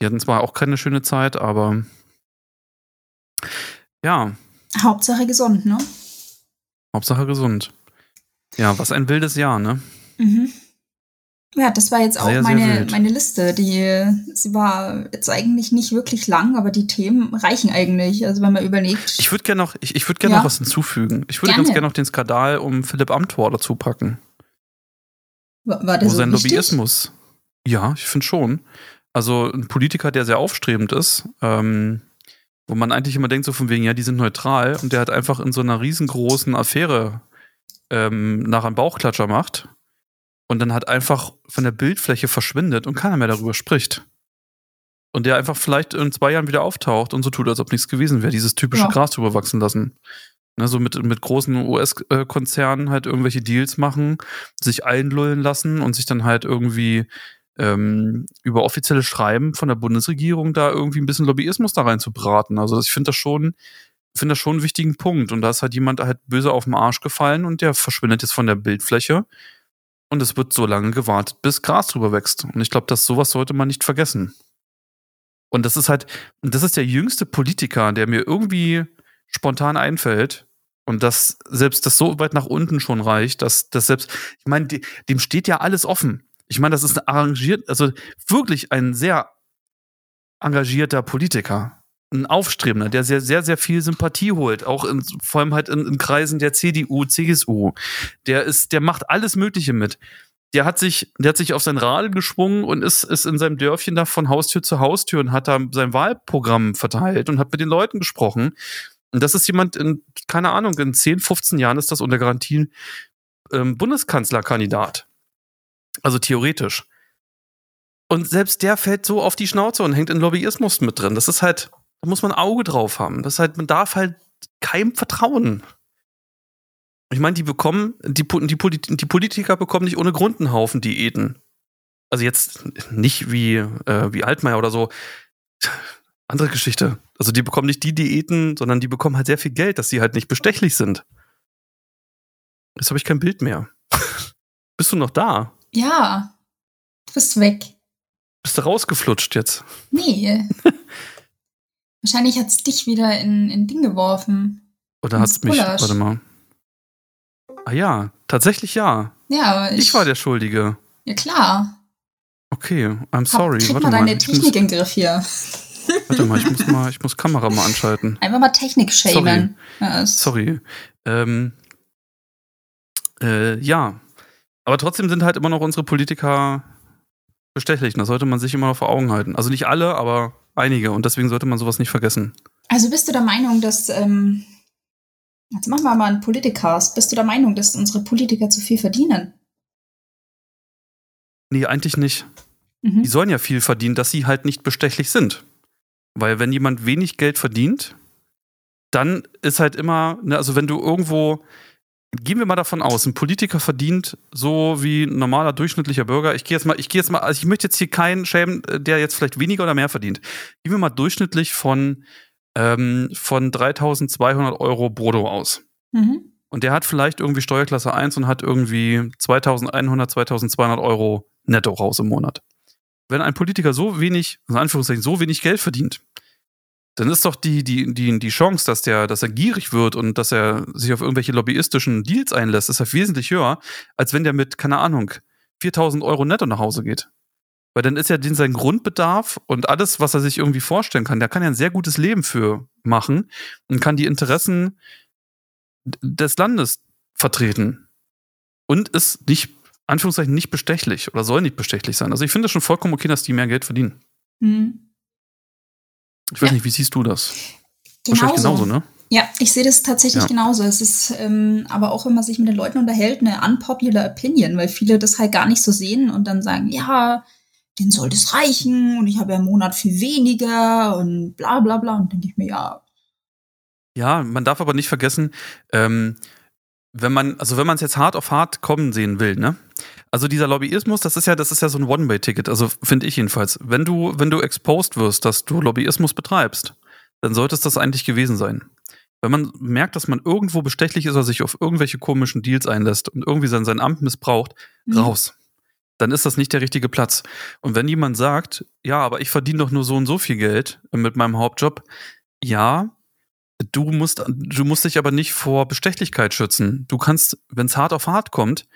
Die hatten zwar auch keine schöne Zeit, aber ja. Hauptsache gesund, ne? Hauptsache gesund. Ja, was ein wildes Jahr, ne? Mhm. Ja, das war jetzt auch sehr, meine, sehr meine Liste. Die, sie war jetzt eigentlich nicht wirklich lang, aber die Themen reichen eigentlich. Also wenn man überlegt. Ich würde gerne noch, ich, ich würd gerne ja. noch was hinzufügen. Ich würde ganz gerne noch den Skandal um Philipp Amthor dazu packen. War, war der Wo so sein wichtig? Lobbyismus. Ja, ich finde schon. Also ein Politiker, der sehr aufstrebend ist, ähm, wo man eigentlich immer denkt, so von wegen, ja, die sind neutral und der hat einfach in so einer riesengroßen Affäre ähm, nach einem Bauchklatscher macht und dann hat einfach von der Bildfläche verschwindet und keiner mehr darüber spricht. Und der einfach vielleicht in zwei Jahren wieder auftaucht und so tut, als ob nichts gewesen wäre, dieses typische ja. Gras drüber wachsen lassen. Ne, so mit, mit großen US-Konzernen halt irgendwelche Deals machen, sich einlullen lassen und sich dann halt irgendwie ähm, über offizielle Schreiben von der Bundesregierung da irgendwie ein bisschen Lobbyismus da rein zu braten. Also ich finde das schon, finde das schon einen wichtigen Punkt. Und da ist halt jemand halt böse auf den Arsch gefallen und der verschwindet jetzt von der Bildfläche. Und es wird so lange gewartet, bis Gras drüber wächst. Und ich glaube, dass sowas sollte man nicht vergessen. Und das ist halt, das ist der jüngste Politiker, der mir irgendwie spontan einfällt, und dass selbst das so weit nach unten schon reicht, dass das selbst, ich meine, dem steht ja alles offen. Ich meine, das ist arrangiert, also wirklich ein sehr engagierter Politiker. Ein Aufstrebender, der sehr, sehr, sehr viel Sympathie holt, auch in, vor allem halt in, in Kreisen der CDU, CSU. Der ist, der macht alles Mögliche mit der hat sich, der hat sich auf sein Radl geschwungen und ist, ist in seinem Dörfchen da von Haustür zu Haustür und hat da sein Wahlprogramm verteilt und hat mit den Leuten gesprochen. Und das ist jemand in, keine Ahnung, in 10, 15 Jahren ist das unter Garantien ähm, Bundeskanzlerkandidat. Also theoretisch. Und selbst der fällt so auf die Schnauze und hängt in Lobbyismus mit drin. Das ist halt, da muss man ein Auge drauf haben. Das ist halt, man darf halt keinem vertrauen. Ich meine, die bekommen, die, die, die Politiker bekommen nicht ohne Grund einen Haufen Diäten. Also jetzt nicht wie, äh, wie Altmaier oder so andere Geschichte. Also die bekommen nicht die Diäten, sondern die bekommen halt sehr viel Geld, dass sie halt nicht bestechlich sind. Jetzt habe ich kein Bild mehr. (laughs) bist du noch da? Ja. Du bist weg. Bist du rausgeflutscht jetzt? Nee. (laughs) Wahrscheinlich hat es dich wieder in, in Ding geworfen. Oder hat es mich. Warte mal. Ah ja, tatsächlich ja. Ja, aber ich, ich war der Schuldige. Ja, klar. Okay, I'm sorry. Krieg Warte mal deine ich Technik den Griff hier. Warte mal, ich muss mal, ich muss Kamera mal anschalten. Einfach mal Technik. Ja, es- Sorry. Ähm, äh, ja. Aber trotzdem sind halt immer noch unsere Politiker bestechlich. Das sollte man sich immer noch vor Augen halten. Also nicht alle, aber einige. Und deswegen sollte man sowas nicht vergessen. Also bist du der Meinung, dass, ähm, jetzt machen wir mal einen Politikast, bist du der Meinung, dass unsere Politiker zu viel verdienen? Nee, eigentlich nicht. Mhm. Die sollen ja viel verdienen, dass sie halt nicht bestechlich sind. Weil wenn jemand wenig Geld verdient, dann ist halt immer, ne, also wenn du irgendwo, gehen wir mal davon aus, ein Politiker verdient so wie ein normaler durchschnittlicher Bürger. Ich gehe jetzt mal, ich gehe jetzt mal, also ich möchte jetzt hier keinen schämen, äh, der jetzt vielleicht weniger oder mehr verdient. Gehen wir mal durchschnittlich von, ähm, von 3200 Euro brutto aus. Mhm. Und der hat vielleicht irgendwie Steuerklasse 1 und hat irgendwie 2100, 2200 Euro netto raus im Monat. Wenn ein Politiker so wenig, in Anführungszeichen, so wenig Geld verdient, dann ist doch die, die, die, die Chance, dass der, dass er gierig wird und dass er sich auf irgendwelche lobbyistischen Deals einlässt, ist ja wesentlich höher, als wenn der mit, keine Ahnung, 4000 Euro netto nach Hause geht. Weil dann ist ja sein Grundbedarf und alles, was er sich irgendwie vorstellen kann, der kann ja ein sehr gutes Leben für machen und kann die Interessen des Landes vertreten und ist nicht, Anführungszeichen, nicht bestechlich oder soll nicht bestechlich sein. Also ich finde es schon vollkommen okay, dass die mehr Geld verdienen. Mhm. Ich weiß Ja. nicht, wie siehst du das? Wahrscheinlich genauso, ne? Ja, ich sehe das tatsächlich Ja. genauso. Es ist ähm, aber auch, wenn man sich mit den Leuten unterhält, eine unpopular Opinion, weil viele das halt gar nicht so sehen und dann sagen, ja, denen soll das reichen und ich habe ja im Monat viel weniger und bla bla bla. Und denke ich mir, ja, Ja, man darf aber nicht vergessen, ähm, wenn man, also wenn man es jetzt hart auf hart kommen sehen will, ne? Also dieser Lobbyismus, das ist ja, das ist ja so ein One-Way-Ticket, also finde ich jedenfalls. Wenn du, wenn du exposed wirst, dass du Lobbyismus betreibst, dann sollte es das eigentlich gewesen sein. Wenn man merkt, dass man irgendwo bestechlich ist oder sich auf irgendwelche komischen Deals einlässt und irgendwie sein, sein Amt missbraucht, Mhm. raus. Dann ist das nicht der richtige Platz. Und wenn jemand sagt, ja, aber ich verdiene doch nur so und so viel Geld mit meinem Hauptjob, ja, du musst, du musst dich aber nicht vor Bestechlichkeit schützen. Du kannst, wenn es hart auf hart kommt,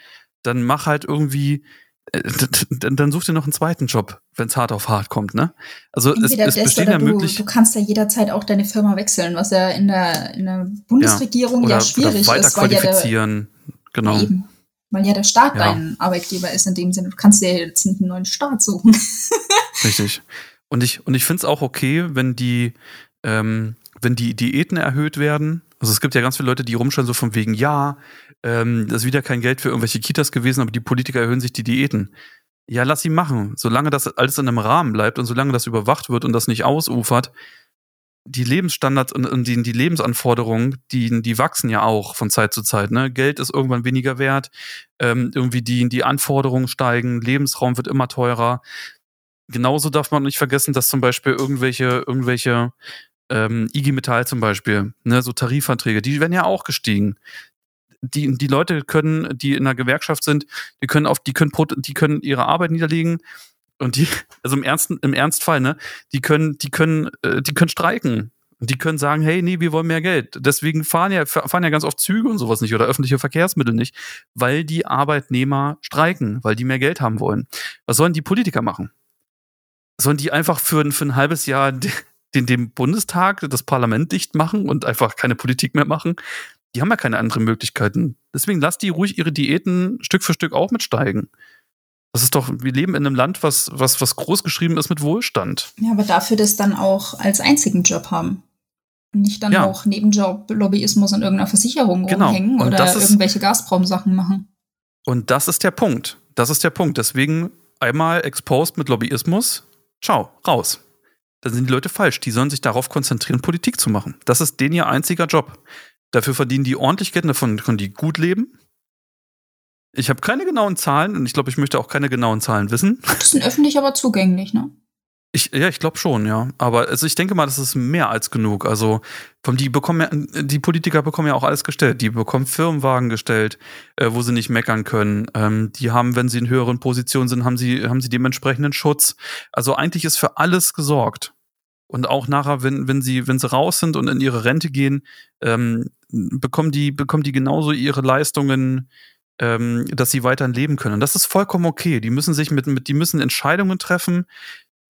dann mach halt irgendwie, äh, dann, dann such dir noch einen zweiten Job, wenn es hart auf hart kommt, ne? Also es, entweder es das bestehen oder ja du, möglich. du kannst ja jederzeit auch deine Firma wechseln, was ja in der, in der Bundesregierung ja, oder, schwierig oder ist, weil ja, der, genau. ja, eben, weil ja der Staat Ja. dein Arbeitgeber ist in dem Sinne. Du kannst dir ja jetzt einen neuen Staat suchen. (laughs) Richtig. Und ich, und ich finde es auch okay, wenn die, ähm, wenn die Diäten erhöht werden. Also es gibt ja ganz viele Leute, die rumschreien so von wegen, ja, ähm, das ist wieder kein Geld für irgendwelche Kitas gewesen, aber die Politiker erhöhen sich die Diäten. Ja, lass sie machen. Solange das alles in einem Rahmen bleibt und solange das überwacht wird und das nicht ausufert, die Lebensstandards und, und die, die Lebensanforderungen, die, die wachsen ja auch von Zeit zu Zeit. Ne? Geld ist irgendwann weniger wert, ähm, irgendwie die, die Anforderungen steigen, Lebensraum wird immer teurer. Genauso darf man nicht vergessen, dass zum Beispiel irgendwelche, irgendwelche ähm, IG Metall zum Beispiel, ne, so Tarifverträge, die werden ja auch gestiegen. Die, die Leute können, die in einer Gewerkschaft sind, die können auf, die können, die können ihre Arbeit niederlegen und die, also im ernsten, im Ernstfall, ne, die können, die können, äh, die können streiken. Die können sagen, hey, nee, wir wollen mehr Geld. Deswegen fahren ja, fahren ja ganz oft Züge und sowas nicht oder öffentliche Verkehrsmittel nicht, weil die Arbeitnehmer streiken, weil die mehr Geld haben wollen. Was sollen die Politiker machen? Sollen die einfach für, ein- für ein halbes Jahr den, den Bundestag, das Parlament dicht machen und einfach keine Politik mehr machen? Die haben ja keine anderen Möglichkeiten. Deswegen lasst die ruhig ihre Diäten Stück für Stück auch mitsteigen. Das ist doch, wir leben in einem Land, was, was, was groß geschrieben ist mit Wohlstand. Ja, aber dafür das dann auch als einzigen Job haben. Und nicht dann Ja. auch Nebenjob Lobbyismus in irgendeiner Versicherung Genau. rumhängen Und oder ist- irgendwelche Gazprom-Sachen machen. Und das ist der Punkt. Das ist der Punkt. Deswegen einmal exposed mit Lobbyismus. Ciao, raus. Dann sind die Leute falsch. Die sollen sich darauf konzentrieren, Politik zu machen. Das ist denen ihr einziger Job. Dafür verdienen die ordentlich Geld, davon können die gut leben. Ich habe keine genauen Zahlen und ich glaube, ich möchte auch keine genauen Zahlen wissen. Die sind öffentlich aber zugänglich, ne? Ich, ja, ich glaube schon, ja. Aber also ich denke mal, das ist mehr als genug. Also vom, die bekommen ja, die Politiker bekommen ja auch alles gestellt. Die bekommen Firmenwagen gestellt, äh, wo sie nicht meckern können. Ähm, die haben, wenn sie in höheren Positionen sind, haben sie, haben sie dementsprechenden Schutz. Also eigentlich ist für alles gesorgt. Und auch nachher, wenn, wenn sie, wenn sie raus sind und in ihre Rente gehen, ähm, bekommen die, bekommen die genauso ihre Leistungen ähm, dass sie weiterhin leben können. Und das ist vollkommen okay. Die müssen sich mit, mit die müssen Entscheidungen treffen,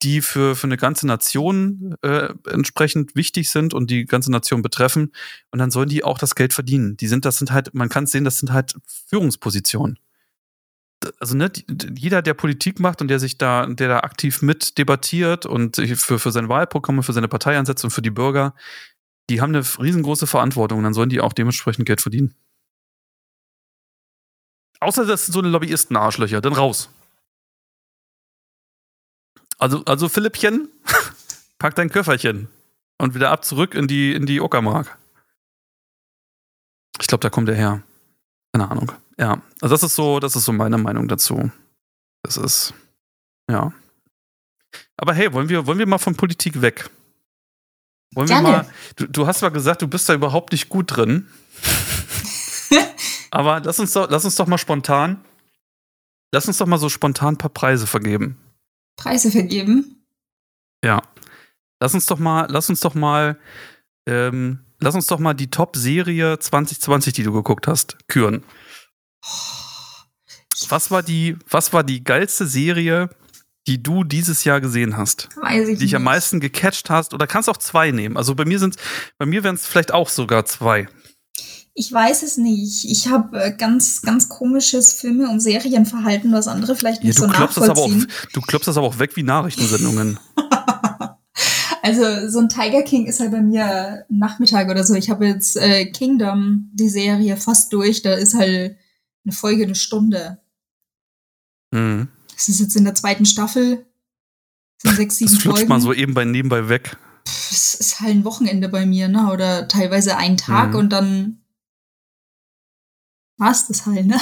die für, für eine ganze Nation äh, entsprechend wichtig sind und die ganze Nation betreffen. Und dann sollen die auch das Geld verdienen. Die sind, das sind halt, man kann es sehen, das sind halt Führungspositionen. Also ne, jeder, der Politik macht und der sich da, der da aktiv mit debattiert und für, für sein Wahlprogramm, für seine Partei einsetzt und für die Bürger, die haben eine riesengroße Verantwortung dann sollen die auch dementsprechend Geld verdienen. Außer das sind so eine Lobbyisten-Arschlöcher, dann raus. Also, also Philippchen, (laughs) pack dein Köfferchen und wieder ab zurück in die, in die Uckermark. Ich glaube, da kommt er her. Keine Ahnung. Ja, also das ist so, das ist so meine Meinung dazu. Das ist, ja. Aber hey, wollen wir, wollen wir mal von Politik weg? Wollen Gerne. wir mal, du, du hast mal gesagt, du bist da überhaupt nicht gut drin. (laughs) Aber lass uns doch, lass uns doch mal spontan, lass uns doch mal so spontan ein paar Preise vergeben. Preise vergeben. Ja. Lass uns doch mal, lass uns doch mal, ähm, lass uns doch mal die Top-Serie 2020, die du geguckt hast, küren. Was war die, was war die geilste Serie, die du dieses Jahr gesehen hast? Weiß ich Die dich am meisten gecatcht hast? Oder kannst auch zwei nehmen? Also bei mir sind, bei mir wären es vielleicht auch sogar zwei. Ich weiß es nicht. Ich habe äh, ganz, ganz komisches Filme- und Serienverhalten, was andere vielleicht Ja, nicht du, so klopfst das aber auch, nachvollziehen. du klopfst das aber auch weg wie Nachrichtensendungen. (laughs) Also so ein Tiger King ist halt bei mir Nachmittag oder so. Ich habe jetzt äh, Kingdom, die Serie, fast durch. Da ist halt eine Folge eine Stunde. Mhm. Das ist jetzt in der zweiten Staffel. Sind sechs, sieben Das flutscht Folgen. mal so eben bei nebenbei weg. Es ist halt ein Wochenende bei mir, ne? Oder teilweise ein Tag Mhm. und dann war's das halt, ne?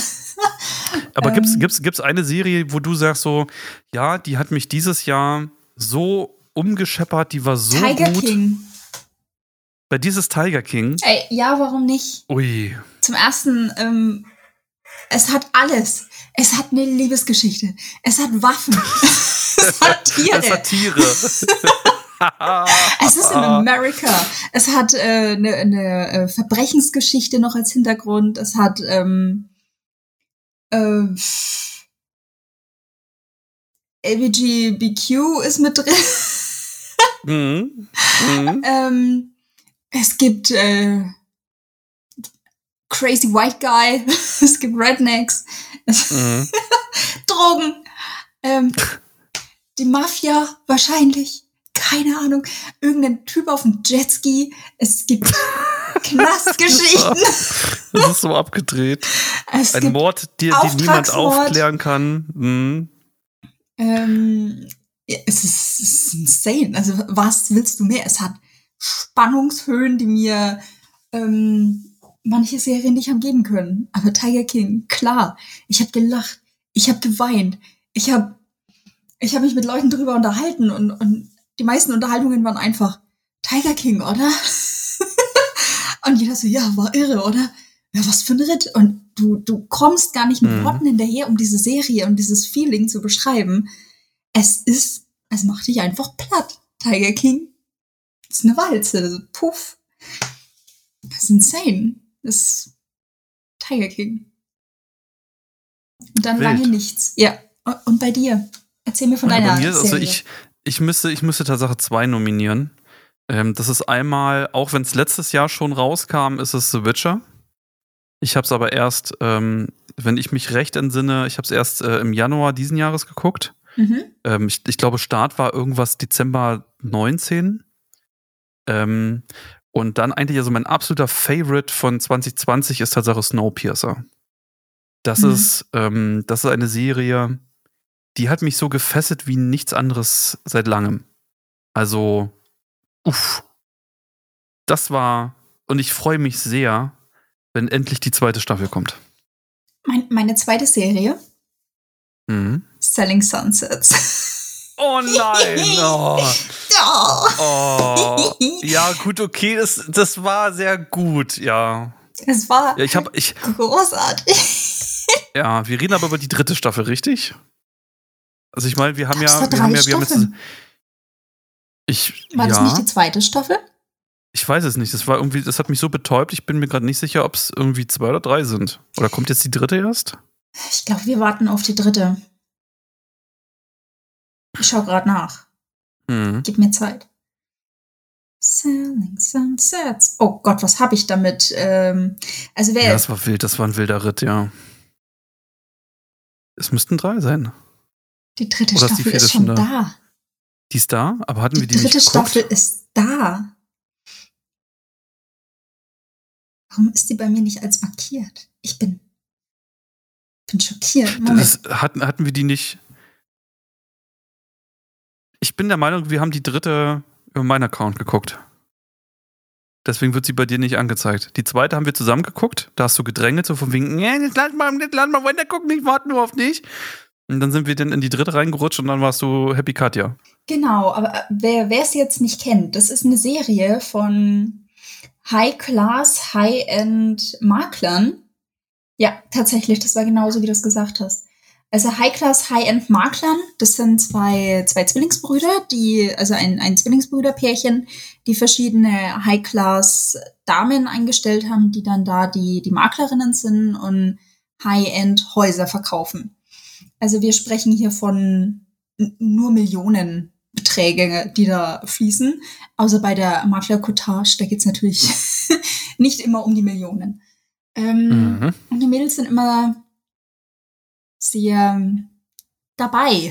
(laughs) Aber Ähm. gibt's, gibt's, gibt's eine Serie, wo du sagst so, ja, die hat mich dieses Jahr so umgescheppert, die war so Tiger gut. King. Bei dieses Tiger King. Ey, ja, warum nicht? Ui. Zum ersten, ähm, es hat alles. Es hat eine Liebesgeschichte. Es hat Waffen. (laughs) es hat Tiere. Das hat Tiere. (laughs) Es ist in America. Es hat äh, eine, eine äh, Verbrechensgeschichte noch als Hintergrund. Es hat ähm, äh, LGBTQ ist mit drin. mhm. Mhm. (laughs) ähm, es gibt äh, Crazy White Guy. (laughs) es gibt Rednecks. Mhm. (laughs) Drogen. Ähm, die Mafia wahrscheinlich. Keine Ahnung. Irgendein Typ auf dem Jetski. Es gibt (laughs) Knastgeschichten. Das ist so abgedreht. Es Ein Mord, die, den niemand aufklären kann. Mhm. Ähm, ja, es, ist, es ist insane. Also, was willst du mehr? Es hat Spannungshöhen, die mir ähm, manche Serien nicht haben geben können. Aber Tiger King, klar. Ich habe gelacht. Ich habe geweint. Ich habe ich hab mich mit Leuten drüber unterhalten und, und die meisten Unterhaltungen waren einfach Tiger King, oder? (laughs) und jeder so, ja, war irre, oder? Ja, was für ein Ritt. Und du, du kommst gar nicht mit Mhm. Worten hinterher, um diese Serie und dieses Feeling zu beschreiben. Es ist, es macht dich einfach platt. Tiger King ist eine Walze. Puff. Das ist insane. Das ist Tiger King. Und dann Wild. lange nichts. Ja. Und bei dir? Erzähl mir von Ja, deiner bei mir, also ich, ich müsste, ich müsste Tatsache zwei nominieren. Ähm, das ist einmal, auch wenn es letztes Jahr schon rauskam, ist es The Witcher. Ich habe es aber erst, ähm, wenn ich mich recht entsinne, ich habe es erst äh, im Januar diesen Jahres geguckt. mhm. Ähm, ich, ich glaube, Start war irgendwas Dezember 19. Ähm, und dann eigentlich, also mein absoluter Favorite von 2020 ist Tatsache Snowpiercer. Das Mhm. ist, ähm, das ist eine Serie, die hat mich so gefesselt wie nichts anderes seit langem. Also, uff. Das war, und ich freue mich sehr, wenn endlich die zweite Staffel kommt. mein, meine zweite Serie, Mhm. Selling Sunsets. (laughs) Oh nein! (laughs) Oh. ja. Oh. Ja, gut, okay, das, das war sehr gut, ja. Es war Ja, ich habe, ich, großartig. ja, wir reden aber über die dritte Staffel, richtig? Also ich meine, wir haben Gab's ja, wir haben ja, wir haben jetzt, ich, War ja, das nicht die zweite Staffel? Ich weiß es nicht. Das war irgendwie, das hat mich so betäubt. Ich bin mir gerade nicht sicher, ob es irgendwie zwei oder drei sind. Oder kommt jetzt die dritte erst? Ich glaube, wir warten auf die dritte. Ich schau gerade nach. Hm. Gib mir Zeit. Selling Sunsets. Oh Gott, was habe ich damit? Ähm, also wer Ja, das war wild. Das war ein wilder Ritt, ja. Es müssten drei sein. die dritte oder ist die Staffel vierte ist schon da. da? Die ist da, aber hatten Die wir die dritte nicht geguckt? Staffel ist da. Warum ist die bei mir nicht als markiert? Ich bin, bin schockiert. Das hatten, hatten wir die nicht. Ich bin der Meinung, wir haben die dritte über meinen Account geguckt. Deswegen wird sie bei dir nicht angezeigt. Die zweite haben wir zusammen geguckt. Da hast du gedrängelt, so von wegen, ja, jetzt lass mal, jetzt lass mal weiter gucken, ich warte nur auf dich. Und dann sind wir dann in die dritte reingerutscht und dann warst du Happy Katja. Genau, aber äh, wer wer es jetzt nicht kennt, das ist eine Serie von High-Class, High-End Maklern. Ja, tatsächlich, das war genauso, wie du es gesagt hast. Also High-Class, High-End Maklern, das sind zwei, zwei Zwillingsbrüder, die, also ein, ein Zwillingsbrüderpärchen, die verschiedene High-Class Damen eingestellt haben, die dann da die, die Maklerinnen sind und High-End Häuser verkaufen. Also wir sprechen hier von nur Millionenbeträge, die da fließen. Außer bei der Makler Cottage, da geht's natürlich (laughs) nicht immer um die Millionen. Ähm, Mhm. Und die Mädels sind immer sehr ähm, dabei. (laughs)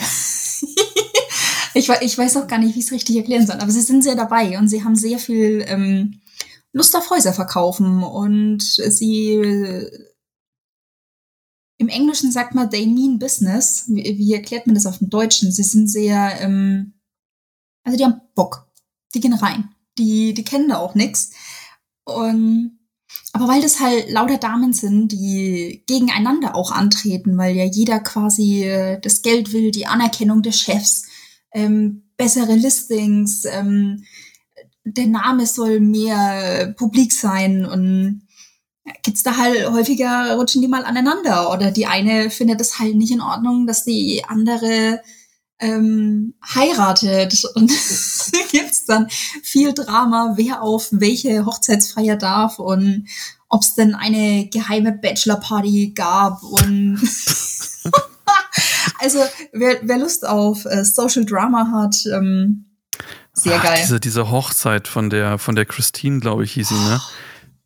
ich, ich weiß auch gar nicht, wie ich es richtig erklären soll, aber sie sind sehr dabei und sie haben sehr viel ähm, Lust auf Häuser verkaufen und sie äh, im Englischen sagt man they mean business. Wie, wie erklärt man das auf dem Deutschen? Sie sind sehr, ähm, also die haben Bock. Die gehen rein. Die, die kennen da auch nix. Und aber weil das halt lauter Damen sind, die gegeneinander auch antreten, weil ja jeder quasi äh, das Geld will, die Anerkennung des Chefs, ähm, bessere Listings, ähm, der Name soll mehr äh, publik sein und gibt's da halt häufiger rutschen die mal aneinander oder die eine findet es halt nicht in Ordnung, dass die andere ähm, heiratet (laughs) und gibt's dann viel Drama, wer auf welche Hochzeitsfeier darf und ob es denn eine geheime Bachelorparty gab und (laughs) also wer, wer Lust auf äh, Social Drama hat, ähm, sehr Ach, geil. Diese, diese Hochzeit von der, von der Christine, glaube ich, hieß sie, ne?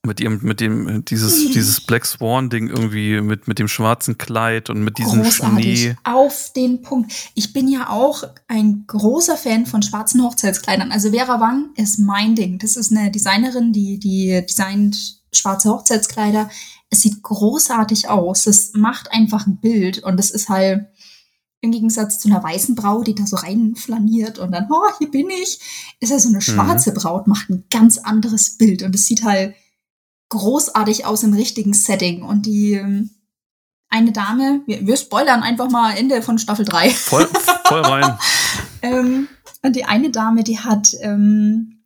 Mit ihrem, mit dem, dieses, dieses Black Swan-Ding irgendwie mit, mit dem schwarzen Kleid und mit diesem Großartig. Schnee. Auf den Punkt. Ich bin ja auch ein großer Fan von schwarzen Hochzeitskleidern. Also Vera Wang ist mein Ding. Das ist eine Designerin, die, die designt schwarze Hochzeitskleider. Es sieht großartig aus. Es macht einfach ein Bild und es ist halt im Gegensatz zu einer weißen Braut, die da so reinflaniert und dann, oh, hier bin ich, ist ja so eine schwarze Braut, macht ein ganz anderes Bild und es sieht halt großartig aus im richtigen Setting. Und die ähm, eine Dame, wir, wir spoilern einfach mal Ende von Staffel 3. Voll, voll rein. (laughs) ähm, und die eine Dame, die hat ähm,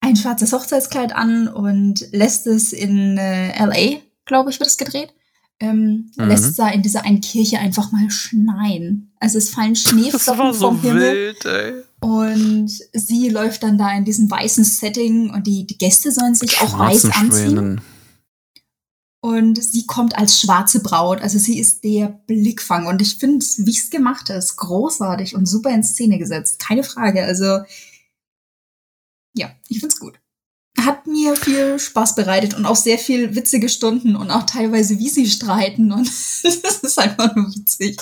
ein schwarzes Hochzeitskleid an und lässt es in äh, LA, glaube ich, wird es gedreht. Ähm, Mhm. Lässt es da in dieser einen Kirche einfach mal schneien. Also es fallen (laughs) Das Schneeflocken war so vom Himmel. wild, ey. Und sie läuft dann da in diesem weißen Setting und die, die Gäste sollen sich auch weiß anziehen. Und sie kommt als schwarze Braut. Also sie ist der Blickfang. Und ich finde, wie es gemacht ist, großartig und super in Szene gesetzt. Keine Frage. Also ja, ich find's gut. Hat mir viel Spaß bereitet und auch sehr viel witzige Stunden und auch teilweise, wie sie streiten. Und (laughs) das ist einfach nur witzig.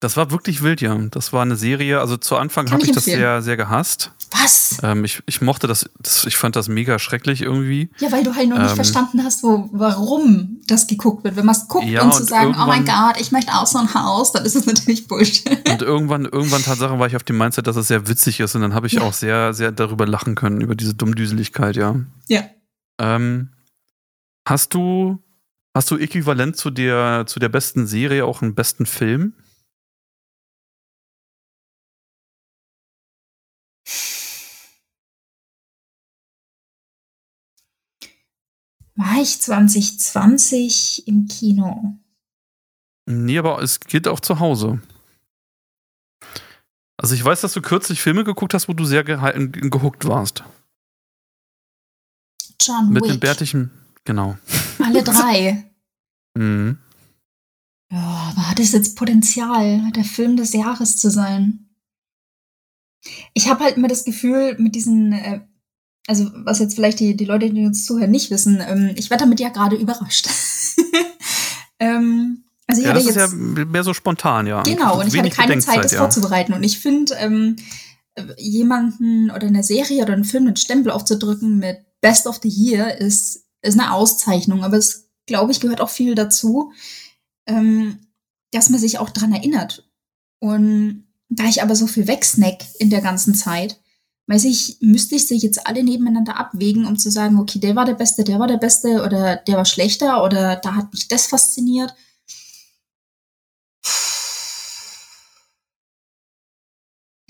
Das war wirklich wild, ja. Das war eine Serie. Also zu Anfang habe ich ich das sehr, sehr gehasst. Was? Ähm, ich, ich mochte das, das, ich fand das mega schrecklich irgendwie. Ja, weil du halt noch nicht Ähm, verstanden hast, wo, warum das geguckt wird. Wenn man es guckt Ja, und zu und sagen, oh mein Gott, ich möchte auch so ein Haus, dann ist es natürlich Bullshit. Und irgendwann, irgendwann Tatsache war ich auf dem Mindset, dass es sehr witzig ist und dann habe ich Ja. auch sehr, sehr darüber lachen können, über diese Dummdüseligkeit, ja. Ja. Ähm, hast du, hast du äquivalent zu der, zu der besten Serie auch einen besten Film? War ich 2020 im Kino? Nee, aber es geht auch zu Hause. Also ich weiß, dass du kürzlich Filme geguckt hast, wo du sehr geha- gehuckt warst. John Mit Wick. dem bärtigen, genau. Alle (laughs) drei. Mhm. Ja, aber hat es jetzt Potenzial, der Film des Jahres zu sein? Ich habe halt immer das Gefühl, mit diesen, äh, also was jetzt vielleicht die, die Leute, die uns zuhören, nicht wissen, ähm, ich werde damit ja gerade überrascht. (laughs) ähm, also ich Ja, das ist jetzt, ja mehr so spontan, ja. genau, und ich hatte keine Zeit, das ja. vorzubereiten. Und ich finde, ähm, jemanden oder eine Serie oder einen Film einen Stempel aufzudrücken mit Best of the Year ist, ist eine Auszeichnung, aber es, glaube ich, gehört auch viel dazu, ähm, dass man sich auch dran erinnert. Und da ich aber so viel wegsnack in der ganzen Zeit, weiß ich, müsste ich sie jetzt alle nebeneinander abwägen, um zu sagen, okay, der war der Beste, der war der Beste oder der war schlechter oder da hat mich das fasziniert.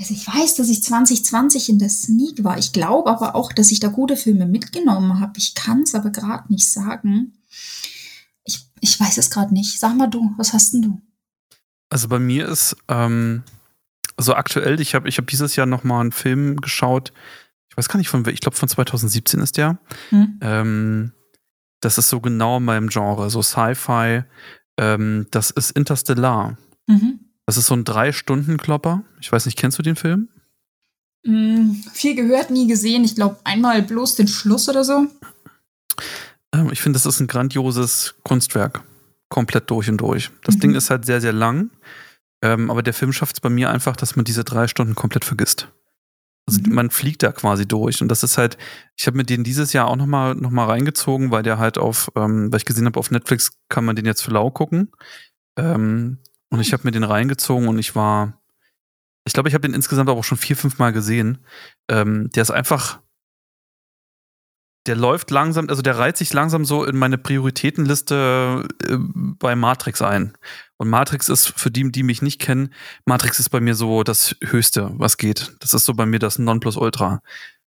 Also ich weiß, dass ich 2020 in der Sneak war. Ich glaube aber auch, dass ich da gute Filme mitgenommen habe. Ich kann es aber gerade nicht sagen. Ich, ich weiß es gerade nicht. Sag mal du, was hast denn du? Also bei mir ist, ähm, also aktuell, ich habe ich hab dieses Jahr noch mal einen Film geschaut. Ich weiß gar nicht von, ich glaube von 2017 ist der. Hm? Ähm, das ist so genau in meinem Genre, so Sci-Fi. Ähm, das ist Interstellar. Mhm. Das ist so ein Drei-Stunden-Klopper. Ich weiß nicht, kennst du den Film? Mm, viel gehört, nie gesehen. Ich glaube einmal bloß den Schluss oder so. Ähm, ich finde, das ist ein grandioses Kunstwerk. Komplett durch und durch. Das Mhm. Ding ist halt sehr, sehr lang. Ähm, aber der Film schafft es bei mir einfach, dass man diese drei Stunden komplett vergisst. Also Mhm. man fliegt da quasi durch. Und das ist halt, ich habe mir den dieses Jahr auch nochmal noch mal reingezogen, weil der halt auf, ähm, weil ich gesehen habe, auf Netflix kann man den jetzt für lau gucken. Ähm, und ich habe mir den reingezogen und ich war, ich glaube, ich habe den insgesamt aber auch schon vier, fünf Mal gesehen. Ähm, der ist einfach, der läuft langsam, also der reiht sich langsam so in meine Prioritätenliste äh, bei Matrix ein. Und Matrix ist, für die, die mich nicht kennen, Matrix ist bei mir so das Höchste, was geht. Das ist so bei mir das Nonplusultra.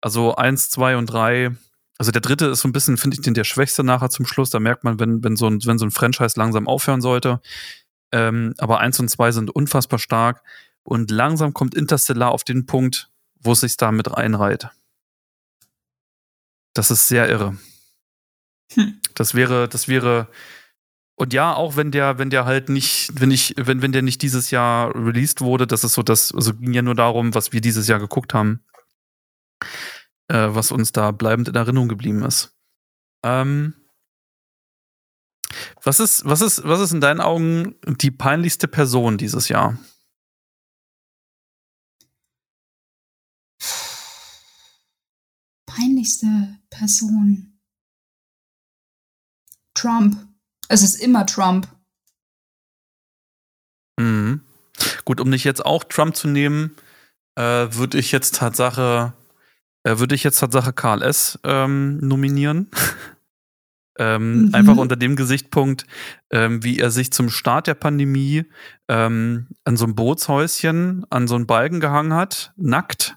Also eins, zwei und drei. Also der dritte ist so ein bisschen, finde ich, den der schwächste nachher zum Schluss. Da merkt man, wenn, wenn, so, ein, wenn so ein Franchise langsam aufhören sollte. Ähm, aber eins und zwei sind unfassbar stark. Und langsam kommt Interstellar auf den Punkt, wo es sich da mit reinreiht. Das ist sehr irre. Hm. Das wäre, das wäre, und ja, auch wenn der, wenn der halt nicht, wenn ich, wenn, wenn der nicht dieses Jahr released wurde, das ist so das, also ging ja nur darum, was wir dieses Jahr geguckt haben, äh, was uns da bleibend in Erinnerung geblieben ist. Ähm, was ist, was ist, was ist in deinen Augen die peinlichste Person dieses Jahr? Peinlichste Person. Trump. Es ist immer Trump. Mhm. Gut, um nicht jetzt auch Trump zu nehmen, äh, würde ich jetzt Tatsache, äh, würde ich jetzt Tatsache Karl S. Ähm, nominieren. (laughs) ähm, Mhm. Einfach unter dem Gesichtspunkt, ähm, wie er sich zum Start der Pandemie ähm, an so einem Bootshäuschen, an so einen Balken gehangen hat, nackt,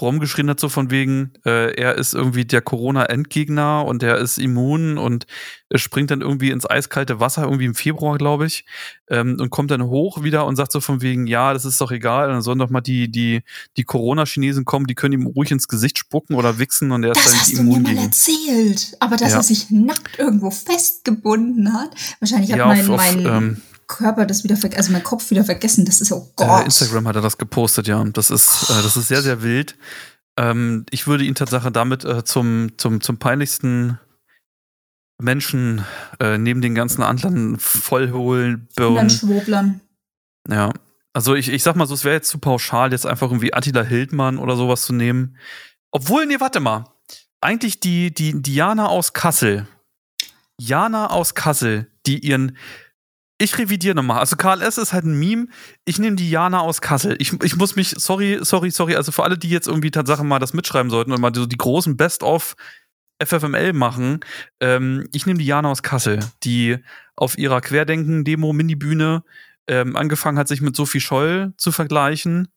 rumgeschrien hat, so von wegen, äh, er ist irgendwie der Corona-Endgegner und er ist immun und er springt dann irgendwie ins eiskalte Wasser, irgendwie im Februar, glaube ich, ähm, und kommt dann hoch wieder und sagt so von wegen, ja, das ist doch egal, dann sollen doch mal die, die, die Corona-Chinesen kommen, die können ihm ruhig ins Gesicht spucken oder wichsen und er ist Das dann hast mir immun mal gegen. erzählt. Aber dass Ja. er sich nackt irgendwo festgebunden hat. Wahrscheinlich hat Ja, mein, auf, auf mein ähm, Körper das wieder vergessen, also mein Kopf wieder vergessen. Das ist, oh äh, Gott. Instagram hat er das gepostet, ja. Das ist, äh, das ist sehr, sehr wild. Ähm, ich würde ihn Tatsache damit äh, zum, zum, zum peinlichsten Menschen äh, neben den ganzen anderen vollholen, birnen. Schwoblern. Ja. Also ich, ich sag mal so, es wäre jetzt zu pauschal, jetzt einfach irgendwie Attila Hildmann oder sowas zu nehmen. Obwohl, nee, warte mal. Eigentlich die, die Diana aus Kassel. Jana aus Kassel, die ihren. Ich revidiere nochmal. Also Karl S. ist halt ein Meme. Ich nehme die Jana aus Kassel. Ich, ich muss mich, sorry, sorry, sorry. Also für alle, die jetzt irgendwie Tatsache mal das mitschreiben sollten und mal so die großen Best-of FFML machen. Ähm, ich nehme die Jana aus Kassel, die auf ihrer Querdenken-Demo Mini-Bühne ähm, angefangen hat, sich mit Sophie Scholl zu vergleichen.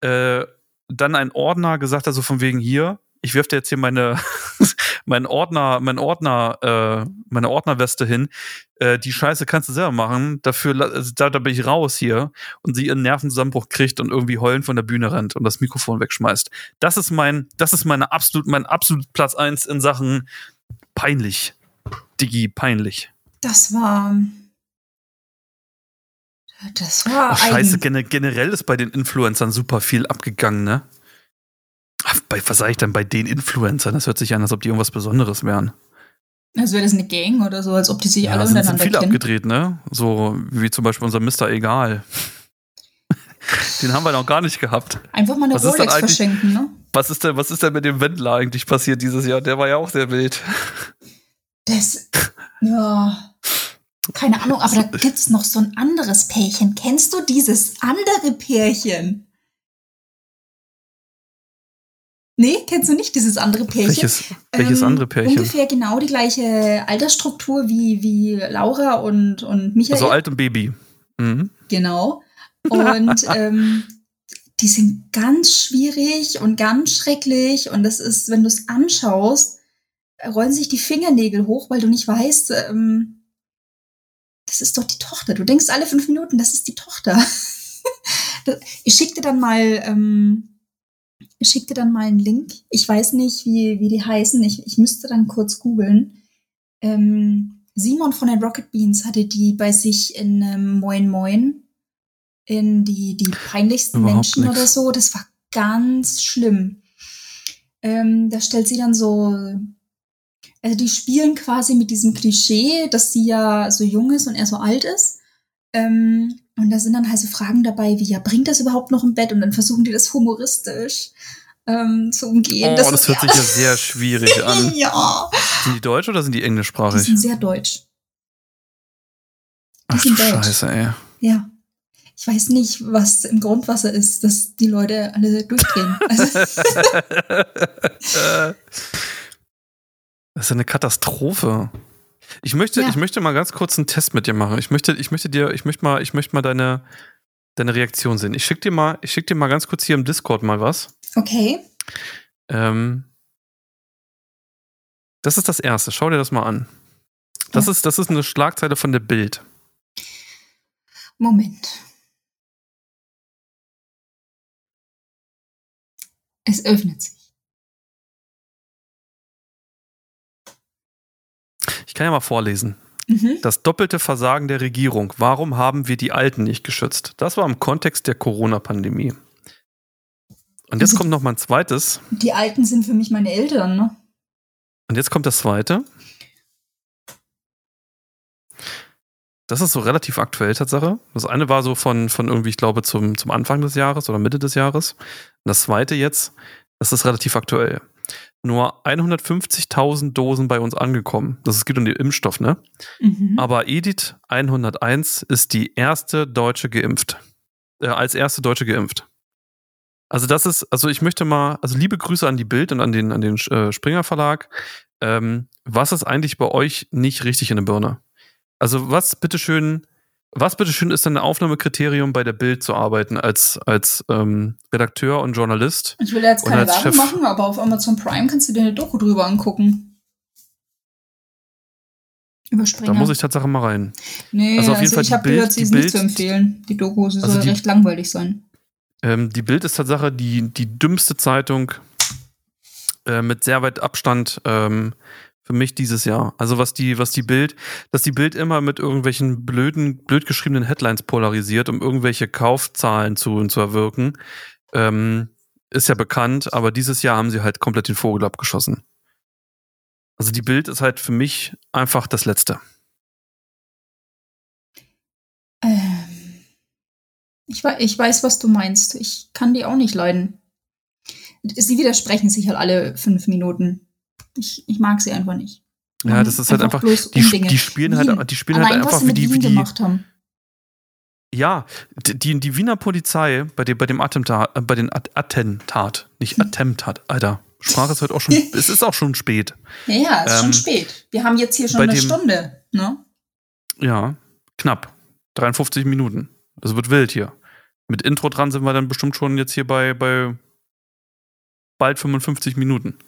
Äh, dann ein Ordner gesagt hat, so von wegen hier, ich wirf dir jetzt hier meine, (laughs) mein Ordner, mein Ordner, äh, meine Ordnerweste hin. Äh, die Scheiße kannst du selber machen. Dafür, also da, da bin ich raus hier und sie ihren Nervenzusammenbruch kriegt und irgendwie heulend von der Bühne rennt und das Mikrofon wegschmeißt. Das ist mein, das ist meine absolut, mein absolut Platz eins in Sachen peinlich. Digi, peinlich. Das war. Das war. Ach, scheiße, eigen. gene- generell ist bei den Influencern super viel abgegangen, ne? Bei, was sag ich denn bei den Influencern? Das hört sich an, als ob die irgendwas Besonderes wären. Als wäre das eine Gang oder so, als ob die sich alle Ja, sind, sind untereinander viele kennen. abgedreht, ne? So wie zum Beispiel unser Mr. Egal. (laughs) Den haben wir noch gar nicht gehabt. Einfach mal eine Was Rolex verschenken, ne? Was ist denn, was ist denn mit dem Wendler eigentlich passiert dieses Jahr? Der war ja auch sehr wild. Das. Ja. Keine Ahnung, aber da (laughs) gibt's noch so ein anderes Pärchen. Kennst du dieses andere Pärchen? Nee, kennst du nicht dieses andere Pärchen? Welches, welches Ähm, andere Pärchen? Ungefähr genau die gleiche Altersstruktur wie, wie Laura und, und Michael. Also alt und Baby. Mhm. Genau. Und (laughs) ähm, die sind ganz schwierig und ganz schrecklich. Und das ist, wenn du es anschaust, rollen sich die Fingernägel hoch, weil du nicht weißt, ähm, das ist doch die Tochter. Du denkst alle fünf Minuten, das ist die Tochter. (laughs) ich schick dir dann mal, ähm, schick dir dann mal einen Link. Ich weiß nicht, wie, wie die heißen. Ich, ich müsste dann kurz googeln. Ähm, Simon von den Rocket Beans hatte die bei sich in ähm, Moin Moin in die, die peinlichsten Überhaupt Menschen nix. oder so. Das war ganz schlimm. Ähm, da stellt sie dann so, also die spielen quasi mit diesem Klischee, dass sie ja so jung ist und er so alt ist. Ähm, und da sind dann halt so Fragen dabei, wie, ja, bringt das überhaupt noch im Bett? Und dann versuchen die das humoristisch ähm, zu umgehen. Oh, das, ist- hört sich ja sehr (laughs) schwierig an. (laughs) ja, Sind die deutsch oder sind die die englischsprachig? sind sehr deutsch. Ach du sind deutsch. Scheiße, ey. Ja. Ich weiß nicht, was im Grundwasser ist, dass die Leute alle durchdrehen. (laughs) Also, Das ist eine Katastrophe. Ich möchte, Ja. ich möchte mal ganz kurz einen Test mit dir machen. Ich möchte, ich möchte dir, ich möchte mal, ich möchte mal deine, deine Reaktion sehen. Ich schick dir mal, ich schick dir mal ganz kurz hier im Discord mal was. okay. Ähm, das ist das erste. Schau dir das mal an. Das Ja. ist, das ist eine Schlagzeile von der Bild. Moment. Es öffnet sich. Ich kann ja mal vorlesen. Mhm. Das doppelte Versagen der Regierung. Warum haben wir die Alten nicht geschützt? Das war im Kontext der Corona-Pandemie. Und jetzt Also- kommt noch mal ein zweites. Die Alten sind für mich meine Eltern, ne? Und jetzt kommt das zweite. Das ist so relativ aktuell, Tatsache. Das eine war so von, von irgendwie, ich glaube, zum, zum Anfang des Jahres oder Mitte des Jahres. Und das zweite jetzt, das ist relativ aktuell. Nur 150.000 Dosen bei uns angekommen. Das es geht um den Impfstoff, ne? Mhm. Aber Edith 101 ist die erste Deutsche geimpft. Äh, als erste Deutsche geimpft. Also das ist, also ich möchte mal, also liebe Grüße an die Bild und an den, an den äh, Springer Verlag. Ähm, was ist eigentlich bei euch nicht richtig in der Birne? Also was bitteschön, was bitteschön ist denn ein Aufnahmekriterium bei der Bild zu arbeiten als, als ähm, Redakteur und Journalist? ich will ja jetzt keine Werbung machen, aber auf Amazon Prime kannst du dir eine Doku drüber angucken. Überspringen. Da muss ich Tatsache mal rein. Nee, also also, auf jeden Fall ich habe gehört, sie die ist nicht zu empfehlen. Die Doku, Also soll die- recht langweilig sein. Ähm, die Bild ist Tatsache die, die dümmste Zeitung äh, mit sehr weit Abstand ähm, für mich dieses Jahr. Also was die, was die Bild, dass die Bild immer mit irgendwelchen blöden, blöd geschriebenen Headlines polarisiert, um irgendwelche Kaufzahlen zu, zu erwirken, ähm, ist ja bekannt, aber dieses Jahr haben sie halt komplett den Vogel abgeschossen. Also die Bild ist halt für mich einfach das Letzte. Ähm, ich, wei- ich weiß, was du meinst. Ich kann die auch nicht leiden. Sie widersprechen sich halt alle fünf Minuten. Ich, ich mag sie einfach nicht. Ja, das ist halt einfach, bloß die, die spielen Wien. halt, die spielen Allein, halt einfach wie die, wie die, gemacht haben. Ja, die, die Wiener Polizei bei dem, bei dem Attentat, äh, bei den At Attentat, nicht Attentat, Alter. Sprache ist heute auch schon, (laughs) es ist auch schon spät. Ja, ja, ist Ähm, schon spät. Wir haben jetzt hier schon eine dem- Stunde, ne? Ja, knapp. 53 Minuten. Es wird wild hier. Mit Intro dran sind wir dann bestimmt schon jetzt hier bei, bei bald 55 Minuten.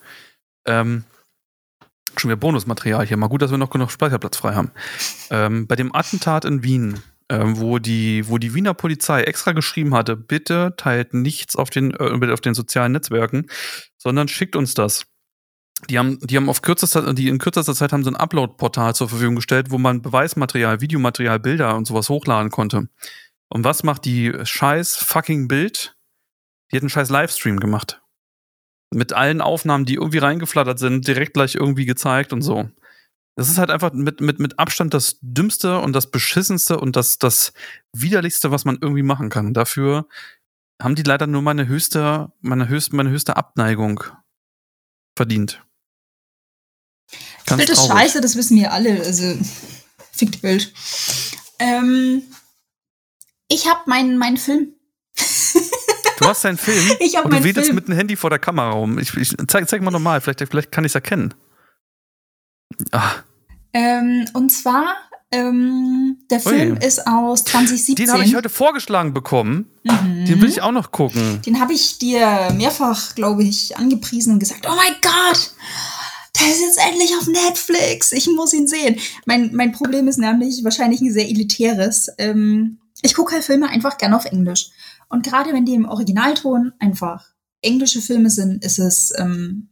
Ähm, schon wieder Bonusmaterial hier. Mal gut, dass wir noch genug Speicherplatz frei haben. Ähm, bei dem Attentat in Wien, ähm, wo, die, wo die Wiener Polizei extra geschrieben hatte, bitte teilt nichts auf den, äh, auf den sozialen Netzwerken, sondern schickt uns das. Die haben, die haben auf kürzester, die in kürzester Zeit haben so ein Upload-Portal zur Verfügung gestellt, wo man Beweismaterial, Videomaterial, Bilder und sowas hochladen konnte. Und was macht die scheiß fucking Bild? Die hat einen scheiß Livestream gemacht. Mit allen Aufnahmen, die irgendwie reingeflattert sind, direkt gleich irgendwie gezeigt und so. Das ist halt einfach mit, mit, mit Abstand das Dümmste und das Beschissenste und das, das Widerlichste, was man irgendwie machen kann. Dafür haben die leider nur meine höchste, meine höchste, meine höchste Abneigung verdient. Das Bild ist scheiße, das wissen wir alle. Also, fickt Bild. Ähm, ich habe meinen mein Film. Du hast deinen Film? (laughs) Ich Film. Und du wedest mit dem Handy vor der Kamera rum. Ich, ich, zeig, zeig mal nochmal, vielleicht, vielleicht kann ich es erkennen. Ah. Ähm, und zwar, ähm, der Film Ui. ist aus 2017. Den habe ich heute vorgeschlagen bekommen. Mhm. Den will ich auch noch gucken. Den habe ich dir mehrfach, glaube ich, angepriesen und gesagt, oh mein Gott, der ist jetzt endlich auf Netflix. Ich muss ihn sehen. Mein, mein Problem ist nämlich wahrscheinlich ein sehr elitäres. Ähm, ich gucke halt Filme einfach gerne auf Englisch. Und gerade wenn die im Originalton einfach englische Filme sind, ist es ähm,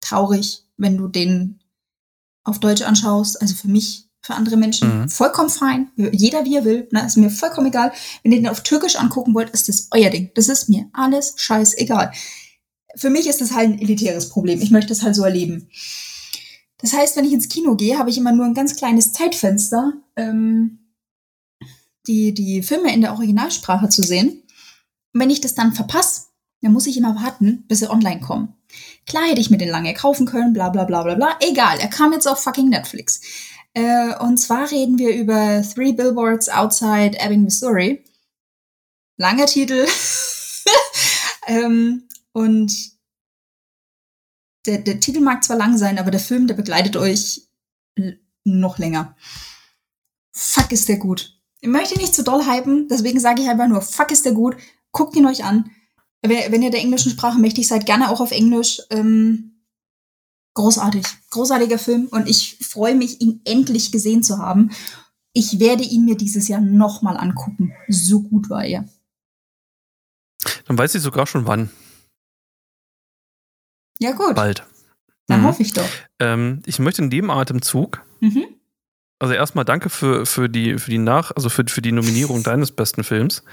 traurig, wenn du den auf Deutsch anschaust. Also für mich, für andere Menschen mhm. vollkommen fein. Jeder wie er will. Ne? Ist mir vollkommen egal. Wenn ihr den auf Türkisch angucken wollt, ist das euer Ding. Das ist mir alles scheißegal. Für mich ist das halt ein elitäres Problem. Ich möchte es halt so erleben. Das heißt, wenn ich ins Kino gehe, habe ich immer nur ein ganz kleines Zeitfenster, ähm, die, die Filme in der Originalsprache zu sehen. Und wenn ich das dann verpasse, dann muss ich immer warten, bis sie online kommen. Klar hätte ich mir den lange kaufen können, bla bla bla bla bla. Egal, er kam jetzt auf fucking Netflix. Äh, und zwar reden wir über Three Billboards Outside Ebbing, Missouri. Langer Titel. (laughs) ähm, und der, der Titel mag zwar lang sein, aber der Film, der begleitet euch noch länger. Fuck ist der gut. Ich möchte nicht zu doll hypen, deswegen sage ich einfach nur, fuck ist der gut. Guckt ihn euch an. Wenn ihr der englischen Sprache mächtig seid, gerne auch auf Englisch. Ähm, großartig. Großartiger Film und ich freue mich, ihn endlich gesehen zu haben. Ich werde ihn mir dieses Jahr nochmal angucken. So gut war er. Dann weiß ich sogar schon wann. Ja, gut. Bald. Dann mhm. hoffe ich doch. Ähm, ich möchte in dem Atemzug mhm also erstmal danke für, für die, für die Nach, also für, für die Nominierung deines besten Films.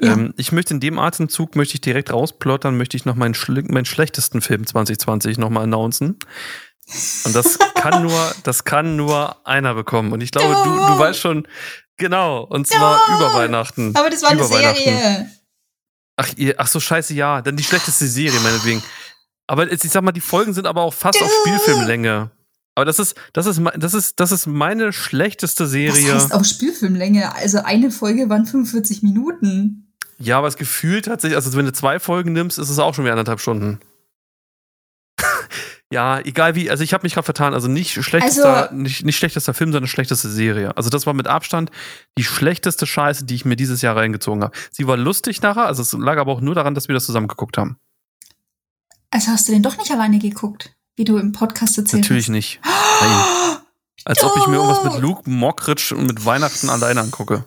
Ja. Ähm, ich möchte in dem Atemzug möchte ich direkt rausplottern, möchte ich noch meinen, meinen schlechtesten Film 2020 nochmal announcen. Und das kann (laughs) nur, das kann nur einer bekommen. Und ich glaube, du, du weißt schon, genau, und zwar ja. über Weihnachten. Aber das war eine Serie. Ach, ihr, ach so, scheiße, ja. Dann die schlechteste Serie, meinetwegen. Aber ich sag mal, die Folgen sind aber auch fast auf Spielfilmlänge. Aber das ist, das ist, das ist, das ist meine schlechteste Serie. Das heißt auf Spielfilmlänge. Also eine Folge waren 45 Minuten. Ja, aber es gefühlt tatsächlich, also wenn du zwei Folgen nimmst, ist es auch schon wieder anderthalb Stunden. (laughs) ja, egal wie, also ich habe mich gerade vertan, also nicht schlechtester, also, nicht, nicht schlechtester Film, sondern schlechteste Serie. Also das war mit Abstand die schlechteste Scheiße, die ich mir dieses Jahr reingezogen habe. Sie war lustig nachher, also es lag aber auch nur daran, dass wir das zusammen geguckt haben. Also hast du den doch nicht alleine geguckt? Wie du im Podcast erzählt Natürlich hast. nicht. Nein. Als ob ich mir irgendwas mit Luke Mockridge und mit Weihnachten alleine angucke.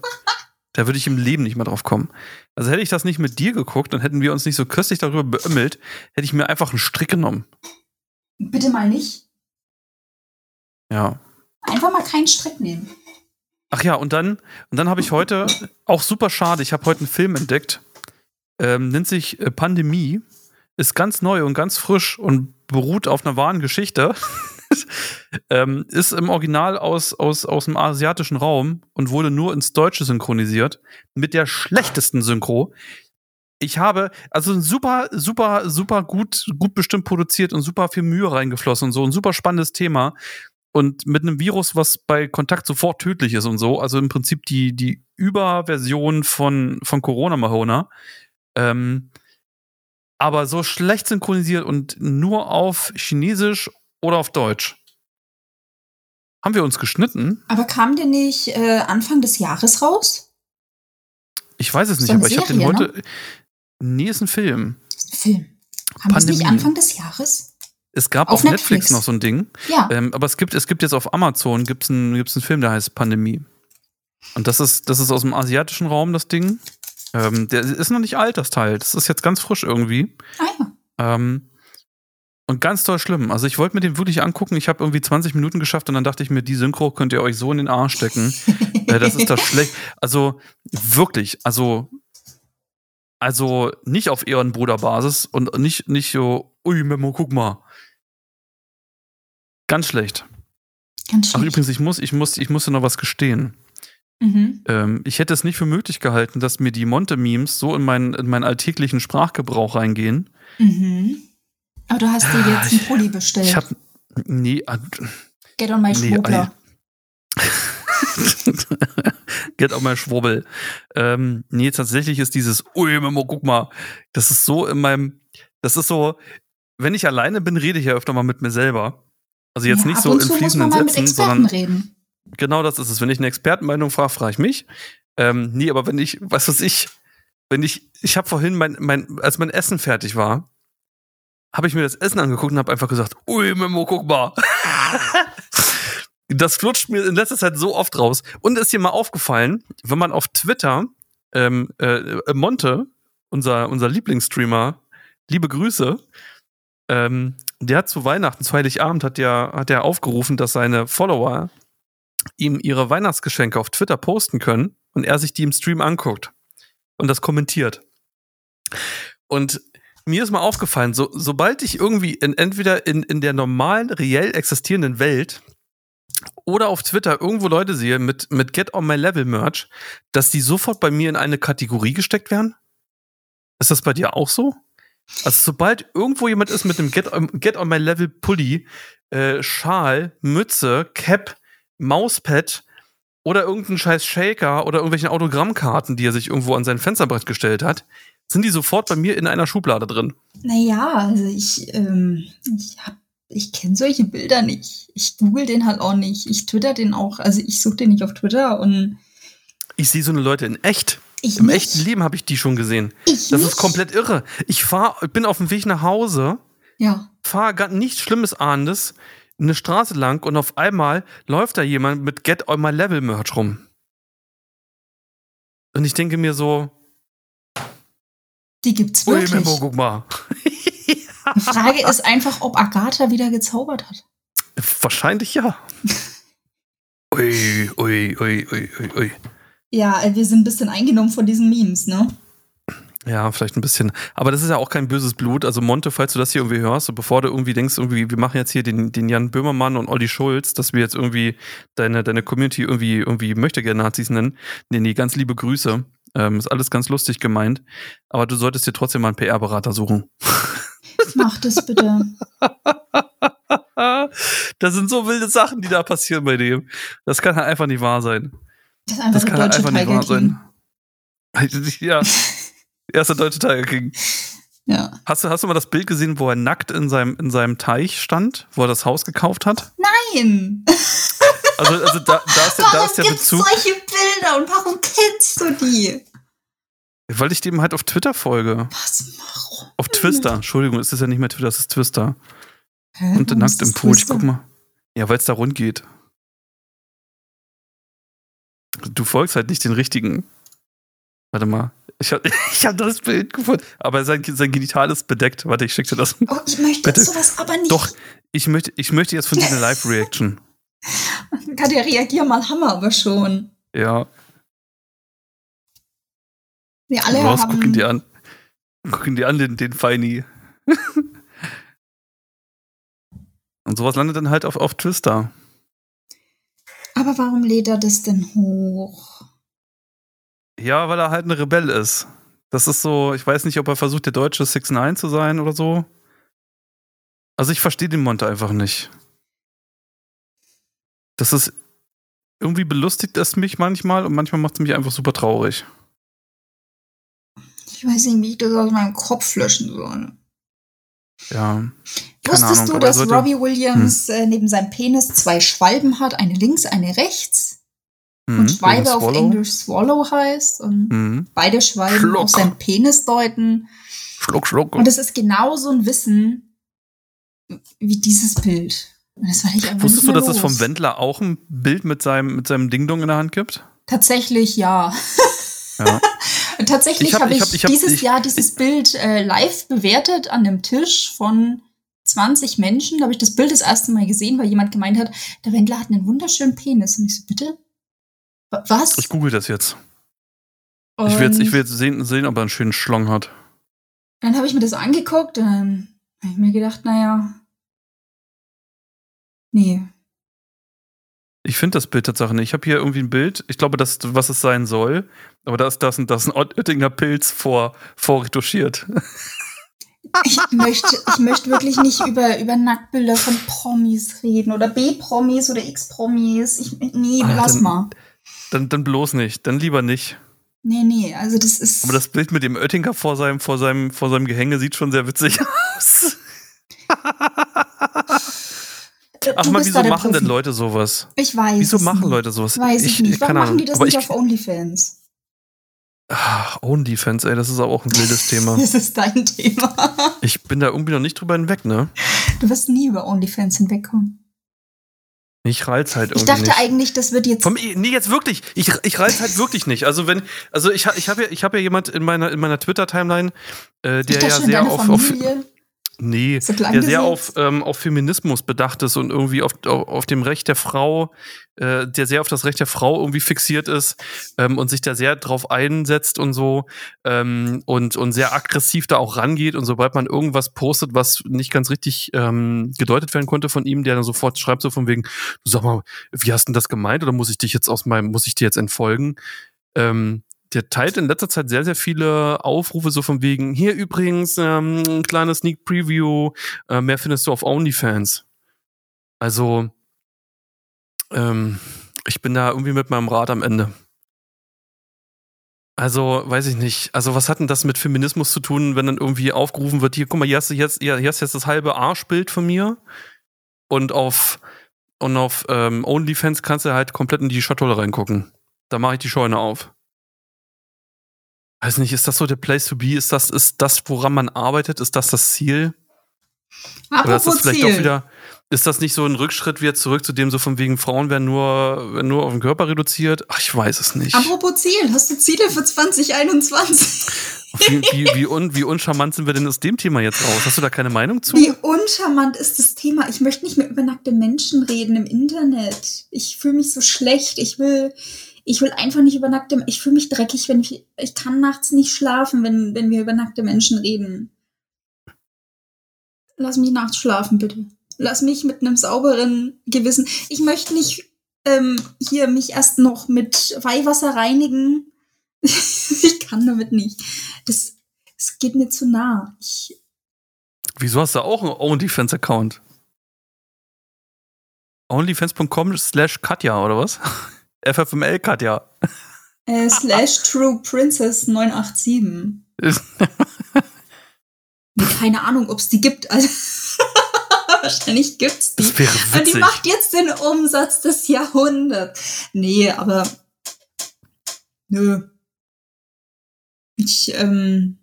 Da würde ich im Leben nicht mehr drauf kommen. Also hätte ich das nicht mit dir geguckt und hätten wir uns nicht so köstlich darüber beömmelt, hätte ich mir einfach einen Strick genommen. Bitte mal nicht. Ja. Einfach mal keinen Strick nehmen. Ach ja, und dann, und dann habe ich heute, auch super schade, ich habe heute einen Film entdeckt, ähm, nennt sich äh, Pandemie, ist ganz neu und ganz frisch und beruht auf einer wahren Geschichte. (laughs) ähm, ist im Original aus, aus, aus dem asiatischen Raum und wurde nur ins Deutsche synchronisiert. Mit der schlechtesten Synchro. Ich habe, also super, super, super gut, gut bestimmt produziert und super viel Mühe reingeflossen und so. Ein super spannendes Thema. Und mit einem Virus, was bei Kontakt sofort tödlich ist und so. Also im Prinzip die, die Überversion von, von Corona Mahona. Ähm, aber so schlecht synchronisiert und nur auf Chinesisch oder auf Deutsch. Haben wir uns geschnitten? Aber kam der nicht äh, Anfang des Jahres raus? Ich weiß es nicht, aber Serie, ich habe den heute. Ne? Nee, ist ein Film. Film. Kam Pandemie. das nicht Anfang des Jahres? Es gab Auf auf, Netflix. Netflix. noch so ein Ding. Ja. Ähm, aber es gibt, es gibt jetzt auf Amazon gibt's einen, gibt's einen Film, der heißt Pandemie. Und das ist, das ist aus dem asiatischen Raum, das Ding. Ähm, der ist noch nicht alt, das Teil. Das ist jetzt ganz frisch irgendwie. Ah ja. Ähm, und ganz toll schlimm. Also ich wollte mir den wirklich angucken. Ich habe irgendwie 20 Minuten geschafft und dann dachte ich mir, die Synchro könnt ihr euch so in den Arsch stecken. (laughs) äh, das ist das schlecht. Also wirklich, also also nicht auf Ehrenbruderbasis und nicht nicht so, ui Memo, guck mal. Ganz schlecht. Ganz Ach schlecht. übrigens, ich muss, ich muss, ich musste noch was gestehen. Mhm. Ähm, ich hätte es nicht für möglich gehalten, dass mir die Monte-Memes so in meinen, in meinen alltäglichen Sprachgebrauch reingehen. Mhm. Aber du hast dir Ah, jetzt einen ich- Pulli bestellt. Ich hab. Nee, ah, Get on my Nee, Schwurbler. (laughs) Get on my Schwurbel. Ähm, nee, tatsächlich ist dieses, ui, Memo, guck mal, das ist so in meinem, das ist so, wenn ich alleine bin, rede ich ja öfter mal mit mir selber. Also jetzt ja, nicht so in fließenden Sätzen, Experten sondern reden. Genau das ist es. Wenn ich eine Expertenmeinung frage, frage ich mich. Ähm, nee, aber wenn ich, was weiß ich, wenn ich, ich habe vorhin mein, mein, als mein Essen fertig war, habe ich mir das Essen angeguckt und habe einfach gesagt, ui, Memo, guck mal. (laughs) das flutscht mir in letzter Zeit so oft raus. Und ist dir mal aufgefallen, wenn man auf Twitter ähm, äh, Monte, unser, unser Lieblingsstreamer, liebe Grüße, ähm, der hat zu Weihnachten, zu Heiligabend, hat der, hat der aufgerufen, dass seine Follower ihm ihre Weihnachtsgeschenke auf Twitter posten können und er sich die im Stream anguckt und das kommentiert. Und mir ist mal aufgefallen, so, sobald ich irgendwie in, entweder in, in der normalen, reell existierenden Welt oder auf Twitter irgendwo Leute sehe mit, mit Get on My Level Merch, dass die sofort bei mir in eine Kategorie gesteckt werden? Ist das bei dir auch so? Also sobald irgendwo jemand ist mit einem Get on, Get on My Level Pulli, äh, Schal, Mütze, Cap, Mauspad oder irgendein scheiß Shaker oder irgendwelchen Autogrammkarten, die er sich irgendwo an sein Fensterbrett gestellt hat, sind die sofort bei mir in einer Schublade drin. Naja, also ich, ähm, ich ich kenne solche Bilder nicht. Ich google den halt auch nicht. Ich twitter den auch. Also ich suche den nicht auf Twitter und Ich sehe so eine Leute in echt. ich Im nicht. echten Leben habe ich die schon gesehen. Ich Das nicht. ist komplett irre. Ich fahr, bin auf dem Weg nach Hause, Ja. fahre nichts Schlimmes ahnendes eine Straße lang und auf einmal läuft da jemand mit Get on My Level Merch rum. Und ich denke mir so, Die gibt's ui, wirklich. Memo, guck mal. (laughs) Die Frage ist einfach, ob Agatha wieder gezaubert hat. Wahrscheinlich ja. Ui, ui, ui, ui, ui, ui. Ja, wir sind ein bisschen eingenommen von diesen Memes, ne? Ja, vielleicht ein bisschen. Aber das ist ja auch kein böses Blut. Also Monte, falls du das hier irgendwie hörst, und bevor du irgendwie denkst, irgendwie, wir machen jetzt hier den, den Jan Böhmermann und Olli Schulz, dass wir jetzt irgendwie deine, deine Community irgendwie, irgendwie möchte gerne Nazis nennen. Nee, nee, ganz liebe Grüße. Ähm, ist alles ganz lustig gemeint. Aber du solltest dir trotzdem mal einen PR-Berater suchen. Mach das bitte. (laughs) das sind so wilde Sachen, die da passieren bei dem. Das kann halt einfach nicht wahr sein. Das ist einfach Das kann halt einfach nicht wahr sein. (laughs) Ja. Erster deutsche Tiger King. Ja. Hast du, hast du mal das Bild gesehen, wo er nackt in seinem, in seinem Teich stand, wo er das Haus gekauft hat? Nein! (laughs) Also, also da, da ist der, da Warum ist der gibt's Bezug, solche Bilder und warum kennst du die? weil ich dem halt auf Twitter folge. Was warum? Auf Twister. Entschuldigung, es ist ja nicht mehr Twitter, es ist Twister. Hä, Und warum nackt im Pool. Ich guck mal. Ja, weil es da rund geht. Du folgst halt nicht den richtigen. Warte mal. Ich habe (laughs) ich hab das Bild gefunden. Aber sein, sein Genital ist bedeckt. Warte, ich schick dir das. Oh, ich möchte Bitte. sowas aber nicht. Doch, ich möchte, ich möchte jetzt von dir eine (laughs) Live-Reaction. Katja, reagier mal, haben wir aber schon. Ja, Wir alle raus, haben. guck ihn dir an. Guck ihn dir an, den, den Feini. (laughs) Und sowas landet dann halt auf, auf Twister. Aber warum lädt er das denn hoch? Ja, weil er halt ein Rebell ist. Das ist so, ich weiß nicht, ob er versucht, der deutsche 6 9 zu sein oder so. Also ich verstehe den Monte einfach nicht. Das ist, irgendwie belustigt es mich manchmal und manchmal macht es mich einfach super traurig. Ich weiß nicht, wie ich das aus meinem Kopf löschen soll. Ja. Wusstest Ahnung, du, dass Robbie Williams äh, neben seinem Penis zwei Schwalben hat? Eine links, eine rechts. Mhm, Und Schwalbe auf. Englisch Swallow heißt. Und Mhm. beide Schwalben Schluck. auf seinen Penis deuten. Schluck, schluck. Und es ist genau so ein Wissen, wie dieses Bild. Wusstest nicht du, dass es vom los. Wendler auch ein Bild mit seinem, mit seinem Ding-Dong in der Hand gibt? Tatsächlich ja. Ja. (laughs) Tatsächlich Ich hab- habe ich ich, hab- ich dieses Jahr dieses Bild äh, live bewertet an einem Tisch von 20 Menschen. Da habe ich das Bild das erste Mal gesehen, weil jemand gemeint hat, der Wendler hat einen wunderschönen Penis. Und ich so, bitte? Wa- Was? Ich google das jetzt. Ich will jetzt, Und ich will jetzt sehen, sehen, ob er einen schönen Schlong hat. Dann habe ich mir das angeguckt und dann habe ich mir gedacht, naja, nee. Ich finde das Bild Tatsache nicht. Ich habe hier irgendwie ein Bild. Ich glaube, das, was es sein soll. Aber da ist das, ein- das ein Oettinger Pilz vor, vorretuschiert. (laughs) Ich möchte, ich möchte wirklich nicht über, über Nacktbilder von Promis reden oder B-Promis oder X-Promis. Nee, Ah, lass mal. Dann, dann bloß nicht. Dann lieber nicht. Nee, nee, also das ist. Aber das Bild mit dem Oettinger vor seinem, vor seinem, vor seinem Gehänge sieht schon sehr witzig (laughs) aus. Ach mal, wieso machen denn Profi. Leute sowas? Ich weiß. Wieso es machen nicht. Leute sowas? Weiß ich, nicht. Warum machen Ahnung. die das Aber nicht ich, auf OnlyFans? Ah, OnlyFans, ey, das ist auch ein wildes (laughs) Thema. Das ist dein Thema. Ich bin da irgendwie noch nicht drüber hinweg, ne? Du wirst nie über OnlyFans hinwegkommen. Ich reiz halt irgendwie Ich dachte nicht. eigentlich, das wird jetzt. Vom, nee, jetzt wirklich. Ich, ich reiz halt wirklich nicht. Also wenn, also ich, ich habe ja, ich habe ja jemand in meiner, in meiner Twitter-Timeline, äh, der ja sehr auf, auf. Nee, der sehr auf, ähm, auf Feminismus bedacht ist und irgendwie auf, auf, auf dem Recht der Frau, äh, der sehr auf das Recht der Frau irgendwie fixiert ist ähm, und sich da sehr drauf einsetzt und so ähm, und, und sehr aggressiv da auch rangeht und sobald man irgendwas postet, was nicht ganz richtig ähm, gedeutet werden konnte von ihm, der dann sofort schreibt so von wegen, du sag mal, wie hast du denn das gemeint oder muss ich dich jetzt aus meinem, muss ich dir jetzt entfolgen? Ähm, der teilt in letzter Zeit sehr, sehr viele Aufrufe so von wegen, hier übrigens, ähm, ein kleines Sneak Preview, äh, mehr findest du auf OnlyFans. Also, ähm, ich bin da irgendwie mit meinem Rat am Ende. Also, weiß ich nicht. Also, was hat denn das mit Feminismus zu tun, wenn dann irgendwie aufgerufen wird, hier, guck mal, hier hast du jetzt, hier, hier hast jetzt das halbe Arschbild von mir und auf, und auf ähm, OnlyFans kannst du halt komplett in die Schatulle reingucken. Da mache ich die Scheune auf. Weiß nicht, ist das so der Place to be? Ist das, ist das, woran man arbeitet? Ist das das Ziel? Oder ist das Apropos vielleicht Ziel. auch wieder, ist das nicht so ein Rückschritt wieder zurück zu dem, so von wegen Frauen werden nur, werden nur auf den Körper reduziert? Ach, ich weiß es nicht. Apropos Ziel, hast du Ziele für 2021? Wie, wie, (laughs) wie, un, wie uncharmant sind wir denn aus dem Thema jetzt raus? Hast du da keine Meinung zu? Wie uncharmant ist das Thema? Ich möchte nicht mehr über nackte Menschen reden im Internet. Ich fühle mich so schlecht. Ich will, ich will einfach nicht über nackte. Ich fühle mich dreckig, wenn ich, ich kann nachts nicht schlafen, wenn, wenn wir über nackte Menschen reden. Lass mich nachts schlafen, bitte. Lass mich mit einem sauberen Gewissen. Ich möchte nicht ähm, hier mich erst noch mit Weihwasser reinigen. (laughs) ich kann damit nicht. Das, das geht mir zu nah. Ich, Wieso hast du auch einen OnlyFans-Account? Onlyfans.com slash Katja, oder was? (laughs) FFML Katja. Äh, slash True Princess 987. (laughs) Nee, keine Ahnung, ob es die gibt. Also, (laughs) wahrscheinlich gibt's die. Das wäre Und die macht jetzt den Umsatz des Jahrhunderts. Nee, aber nö. Ich, ähm,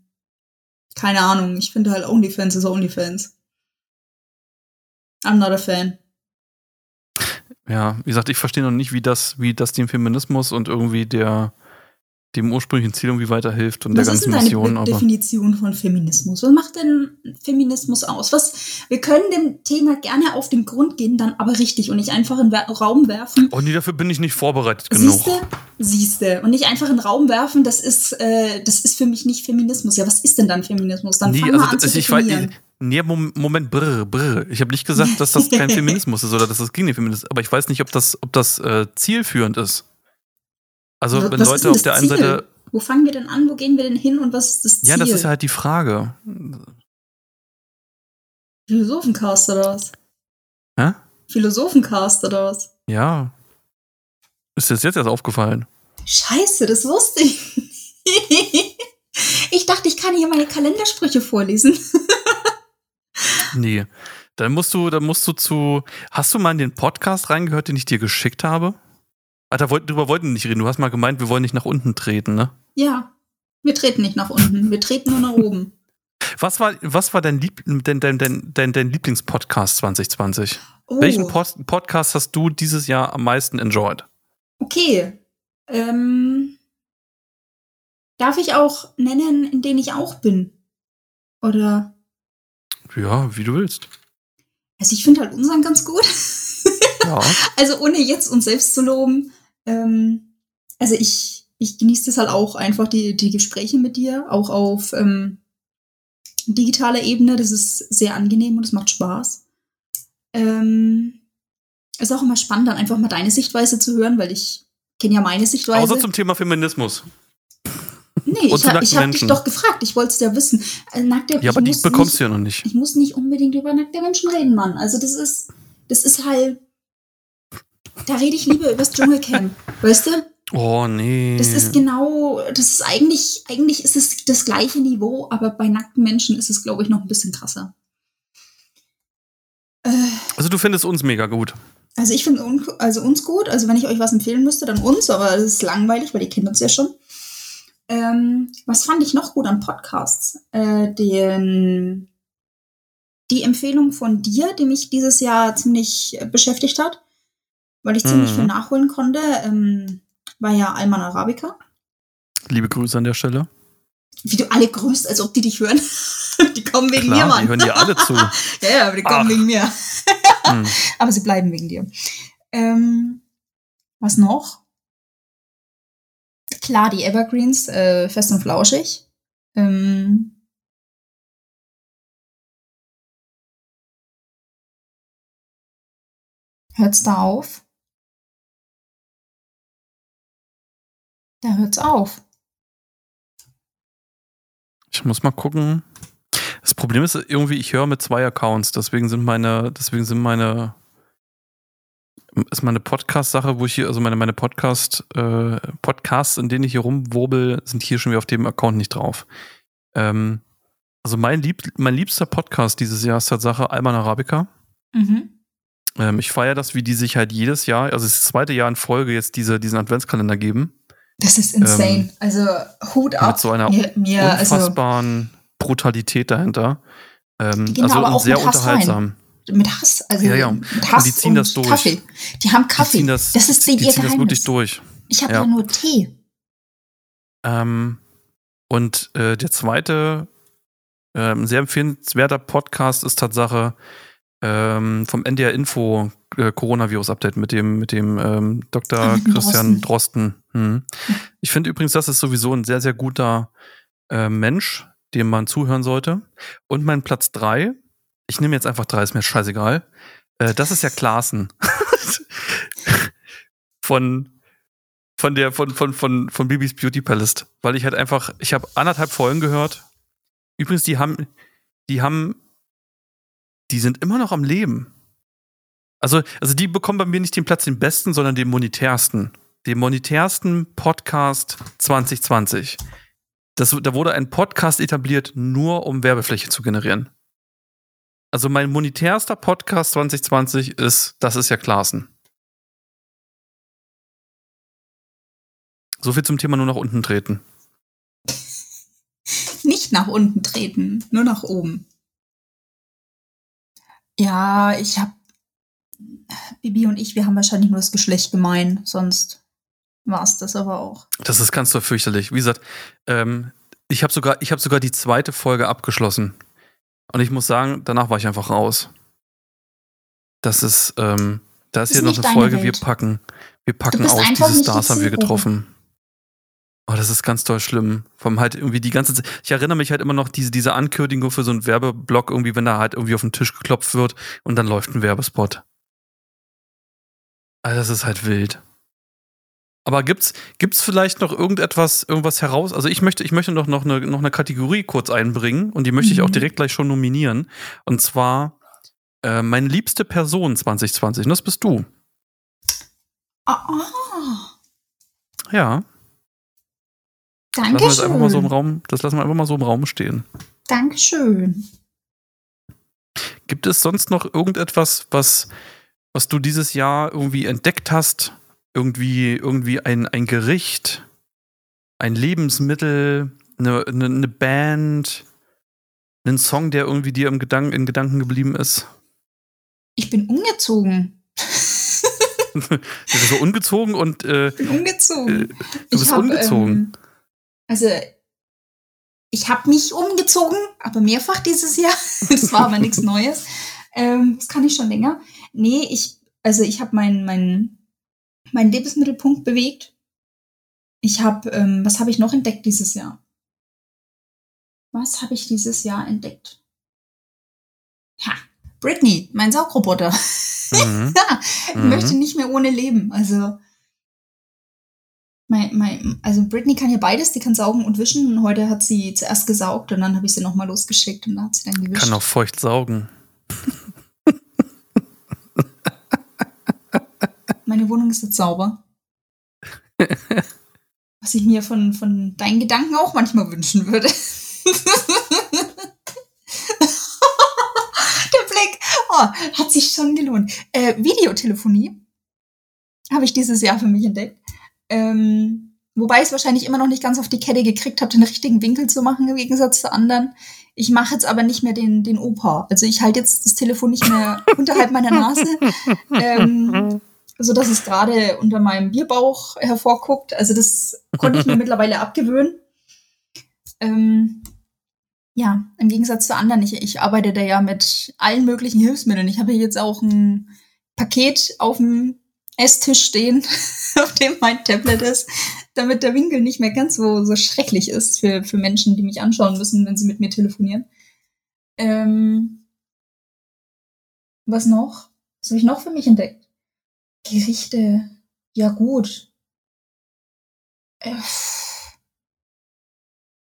keine Ahnung. Ich finde halt OnlyFans ist OnlyFans. I'm not a fan. Ja, wie gesagt, ich verstehe noch nicht, wie das, wie das dem Feminismus und irgendwie der dem ursprünglichen Ziel irgendwie weiterhilft und Was der ist ganzen denn deine Mission, Be- aber Definition von Feminismus? Was macht denn Feminismus aus? Was, wir können dem Thema gerne auf den Grund gehen, dann aber richtig und nicht einfach in den Raum werfen. Oh nee, dafür bin ich nicht vorbereitet genug. Siehste, siehste. Und nicht einfach in den Raum werfen, das ist, äh, das ist für mich nicht Feminismus. Ja, was ist denn dann Feminismus? Dann Nee, fang also mal an zu ich definieren. Nee, Mom- Moment, brr, brr. Ich habe nicht gesagt, dass das kein (laughs) Feminismus ist oder dass das gegen den Feminismus ist, aber ich weiß nicht, ob das, ob das äh, zielführend ist. Also Was- wenn was ist Leute auf der einen Ziel? Seite, Wo fangen wir denn an? Wo gehen wir denn hin? Und was ist das Ziel? ja, das ist ja halt die Frage. Philosophencast oder was? Hä? Philosophencast oder was? Ja. Ist dir das jetzt erst aufgefallen? Scheiße, das wusste ich. (laughs) ich dachte, ich kann hier meine Kalendersprüche vorlesen. (laughs) Nee. Dann musst du, dann musst du zu. Hast du mal in den Podcast reingehört, den ich dir geschickt habe? Ah, da wollten, drüber wollten wir nicht reden. Du hast mal gemeint, wir wollen nicht nach unten treten, ne? Ja, wir treten nicht nach unten, wir treten nur nach oben. Was war, was war dein, Lieb dein, dein, dein, dein, dein Lieblingspodcast 2020? Oh, Welchen Post Podcast hast du dieses Jahr am meisten enjoyed? Okay. Ähm, darf ich auch nennen, in denen ich auch bin? Oder? Ja, wie du willst. Also ich finde halt unseren ganz gut. Ja. (laughs) also ohne jetzt uns selbst zu loben. Ähm, also ich, ich genieße das halt auch einfach, die, die Gespräche mit dir, auch auf ähm, digitaler Ebene. Das ist sehr angenehm und es macht Spaß. Ähm, ist auch immer spannend, dann einfach mal deine Sichtweise zu hören, weil ich kenne ja meine Sichtweise. Außer zum Thema Feminismus. Nee, und ich, ha, ich habe dich doch gefragt. Ich wollte es ja wissen. Äh, nackte, Ja, aber die bekommst nicht, du ja noch nicht. Ich muss nicht unbedingt über nackte Menschen reden, Mann. Also das ist, das ist halt. Da rede ich lieber über das Dschungelcamp, (laughs) weißt du? Oh, nee. Das ist genau, das ist eigentlich, eigentlich ist es das gleiche Niveau, aber bei nackten Menschen ist es, glaube ich, noch ein bisschen krasser. Äh, Also du findest uns mega gut. also ich finde un also uns gut. Also wenn ich euch was empfehlen müsste, dann uns, aber es ist langweilig, weil ihr kennt uns ja schon. Ähm, was fand ich noch gut an Podcasts? Äh, den, die Empfehlung von dir, die mich dieses Jahr ziemlich äh, beschäftigt hat, weil ich ziemlich Mhm. viel nachholen konnte, ähm, war ja Alman Arabica. Liebe Grüße an der Stelle. Wie du alle grüßt, als ob die dich hören. (laughs) die kommen wegen mir, Klar, Mann. die hören dir alle zu. (laughs) ja, ja, aber die kommen Ach. wegen mir. Hm. (laughs) Aber sie bleiben wegen dir. Ähm, was noch? Klar, die Evergreens, äh, fest und flauschig. Ähm, hört's da auf? Da hört's auf. Ich muss mal gucken. Das Problem ist irgendwie, ich höre mit zwei Accounts, deswegen sind meine, deswegen sind meine, ist meine Podcast-Sache, wo ich hier, also meine, meine Podcast, äh, Podcasts, in denen ich hier rumwurbel, sind hier schon wieder auf dem Account nicht drauf. Ähm, also mein, lieb, mein liebster Podcast dieses Jahr ist Tatsache Alman Arabica. Mhm. Ähm, ich feiere das, wie die sich halt jedes Jahr, also das zweite Jahr in Folge jetzt diese, diesen Adventskalender geben. Das ist insane. also Hut ab. Ähm, Mit so einer mir, mir, also, Unfassbaren Brutalität dahinter. Ähm, also aber auch sehr unterhaltsam. Mit Hass, also Ja, ja. mit Hass Und die ziehen das durch. Kaffee. Die haben Die Kaffee. ziehen das, das ist die ihr ziehen das wirklich durch. Ich habe Ja. ja. nur Tee. Ähm, und äh, der zweite ähm, sehr empfehlenswerter Podcast ist Tatsache ähm, vom NDR Info äh, Coronavirus-Update mit dem, mit dem ähm, Dr. Dem Christian Drosten. Hm. Ich finde übrigens, das ist sowieso ein sehr, sehr guter äh, Mensch, dem man zuhören sollte. Und mein Platz drei, ich nehme jetzt einfach drei, ist mir scheißegal. Äh, das ist ja Klaassen. (laughs) von von der von von von von Bibis Beauty Palace, weil ich halt einfach ich habe anderthalb Folgen gehört. Übrigens, die haben die haben die sind immer noch am Leben. Also also die bekommen bei mir nicht den Platz den besten, sondern den monetärsten, den monetärsten Podcast 2020. Das, da wurde ein Podcast etabliert, nur um Werbefläche zu generieren. Also mein monetärster Podcast 2020 ist, das ist ja Klaassen. So viel zum Thema nur nach unten treten. (laughs) Nicht nach unten treten, nur nach oben. Ja, ich habe Bibi und ich, wir haben wahrscheinlich nur das Geschlecht gemein, sonst war es das aber auch. Das ist ganz so fürchterlich. Wie gesagt, ähm, ich habe sogar, ich habe sogar die zweite Folge abgeschlossen. Und ich muss sagen, danach war ich einfach raus. Das ist, ähm, da ist Ist hier noch eine Folge, wir Welt. packen, wir packen aus, diese Stars haben wir getroffen. Oh, das ist ganz doll schlimm. Vom halt irgendwie die ganze Zeit. Ich erinnere mich halt immer noch diese, diese Ankündigung für so einen Werbeblock, irgendwie, wenn da halt irgendwie auf den Tisch geklopft wird und dann läuft ein Werbespot. Also das ist halt wild. Aber gibt's, gibt's vielleicht noch irgendetwas, irgendwas heraus? Also ich möchte, ich möchte noch, noch, eine, noch eine Kategorie kurz einbringen und die möchte ich auch Mhm. direkt gleich schon nominieren. Und zwar äh, meine liebste Person 2020. Und das bist du. Ah Ja. Lassen wir das einfach mal so im Dankeschön. Raum, das lassen wir einfach mal so im Raum stehen. Dankeschön. Gibt es sonst noch irgendetwas, was, was du dieses Jahr irgendwie entdeckt hast? Irgendwie, irgendwie ein, ein Gericht, ein Lebensmittel, eine, eine, eine Band, einen Song, der irgendwie dir im Gedanken, in Gedanken geblieben ist? Ich bin umgezogen. (laughs) du bist so ungezogen und äh, Ich bin umgezogen. äh, du bist hab, ungezogen. Ähm, also, ich habe mich umgezogen, aber mehrfach dieses Jahr. (laughs) das war aber nichts Neues. Ähm, das kann ich schon länger. Nee, ich, also ich habe meinen mein, mein Lebensmittelpunkt bewegt. Ich habe, ähm, was habe ich noch entdeckt dieses Jahr? Was habe ich dieses Jahr entdeckt? Ha, Britney, mein Saugroboter. Mhm. (laughs) Ich Mhm. möchte nicht mehr ohne leben. Also, mein, mein, also Britney kann ja beides, die kann saugen und wischen. Und heute hat sie zuerst gesaugt und dann habe ich sie nochmal losgeschickt und dann hat sie dann gewischt. Kann auch feucht saugen. (laughs) Meine Wohnung ist jetzt sauber. Was ich mir von, von deinen Gedanken auch manchmal wünschen würde. Der Blick, oh, hat sich schon gelohnt. Äh, Videotelefonie habe ich dieses Jahr für mich entdeckt. Ähm, wobei ich es wahrscheinlich immer noch nicht ganz auf die Kette gekriegt habe, den richtigen Winkel zu machen im Gegensatz zu anderen. Ich mache jetzt aber nicht mehr den, den Opa. Also ich halte jetzt das Telefon nicht mehr unterhalb meiner Nase. Ähm, so dass es gerade unter meinem Bierbauch hervorguckt. Also das konnte ich mir (laughs) mittlerweile abgewöhnen. Ähm, ja, im Gegensatz zu anderen, ich, ich arbeite da ja mit allen möglichen Hilfsmitteln. Ich habe hier jetzt auch ein Paket auf dem Esstisch stehen, (laughs) auf dem mein Tablet ist, damit der Winkel nicht mehr ganz so, so schrecklich ist für, für Menschen, die mich anschauen müssen, wenn sie mit mir telefonieren. Ähm, was noch? Was habe ich noch für mich entdeckt? Gerichte. Ja, gut. Äh,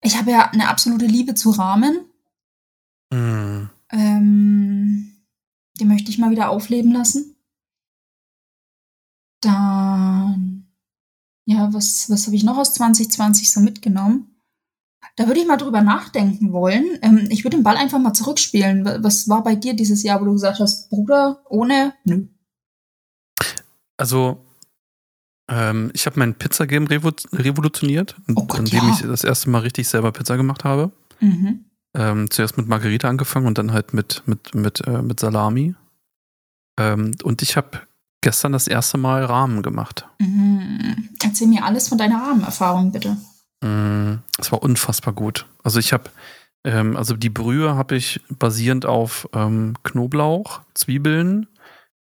Ich habe ja eine absolute Liebe zu Ramen. Mhm. Ähm, die möchte ich mal wieder aufleben lassen. Dann, ja, was, was habe ich noch aus 2020 so mitgenommen? Da würde ich mal drüber nachdenken wollen. Ähm, ich würde den Ball einfach mal zurückspielen. Wa- Was war bei dir dieses Jahr, wo du gesagt hast, Bruder, ohne? Nö. Also, ähm, ich habe mein Pizzagame revo revolutioniert, Oh Gott, indem ja. ich das erste Mal richtig selber Pizza gemacht habe. Mhm. Ähm, zuerst mit Margarita angefangen und dann halt mit, mit, mit, äh, mit Salami. Ähm, und ich habe gestern das erste Mal Rahmen gemacht. Mhm. Erzähl mir alles von deiner Rahmenerfahrung, bitte. Mm, Es war unfassbar gut. Also ich habe, ähm, also die Brühe habe ich basierend auf ähm, Knoblauch, Zwiebeln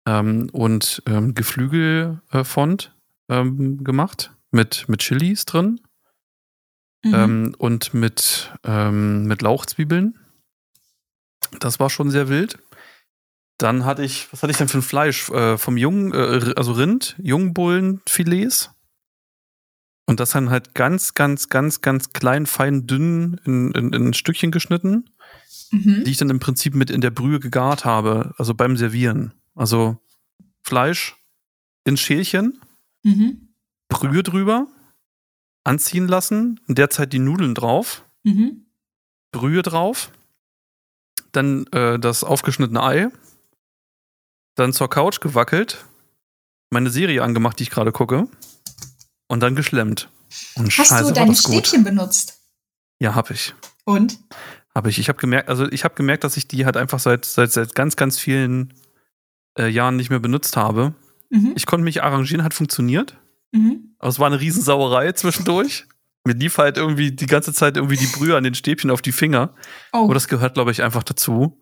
ähm, und ähm, Geflügelfond ähm, gemacht mit, mit Chilis drin Mhm. ähm, und mit, ähm, mit Lauchzwiebeln. Das war schon sehr wild. Dann hatte ich, was hatte ich denn für ein Fleisch? Äh, vom jungen, äh, also Rind, Jungbullenfilets. Und das dann halt ganz, ganz, ganz, ganz klein, fein, dünn in, in, in Stückchen geschnitten, mhm. die ich dann im Prinzip mit in der Brühe gegart habe, also beim Servieren. Also Fleisch ins Schälchen, Mhm. Brühe drüber, anziehen lassen, in der Zeit die Nudeln drauf, Mhm. Brühe drauf, dann äh, das aufgeschnittene Ei, dann zur Couch gewackelt, meine Serie angemacht, die ich gerade gucke, und dann geschlemmt. Und Hast scheiße, du deine gut. Stäbchen benutzt? Ja, hab ich. Und? Habe ich. Ich habe gemerkt, also ich habe gemerkt, dass ich die halt einfach seit, seit, seit ganz, ganz vielen äh, Jahren nicht mehr benutzt habe. Mhm. Ich konnte mich arrangieren, hat funktioniert. Mhm. Aber es war eine Riesensauerei zwischendurch. Mir lief halt irgendwie die ganze Zeit irgendwie die Brühe an den Stäbchen auf die Finger. Oh. Aber das gehört, glaube ich, einfach dazu,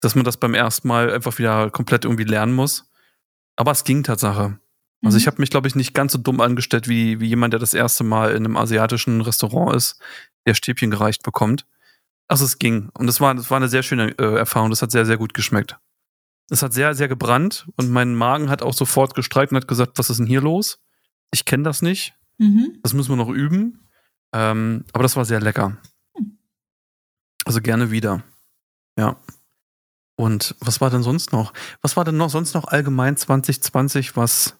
dass man das beim ersten Mal einfach wieder komplett irgendwie lernen muss. Aber es ging Tatsache. Also Mhm. ich habe mich, glaube ich, nicht ganz so dumm angestellt wie, wie jemand, der das erste Mal in einem asiatischen Restaurant ist, der Stäbchen gereicht bekommt. Also es ging. Und es war, das war eine sehr schöne äh, Erfahrung. Das hat sehr, sehr gut geschmeckt. Es hat sehr, sehr gebrannt und mein Magen hat auch sofort gestreikt und hat gesagt, was ist denn hier los? Ich kenne das nicht. Mhm. Das müssen wir noch üben. Ähm, aber das war sehr lecker. Hm. Also gerne wieder. Ja. Und was war denn sonst noch? Was war denn noch sonst noch allgemein 2020, was,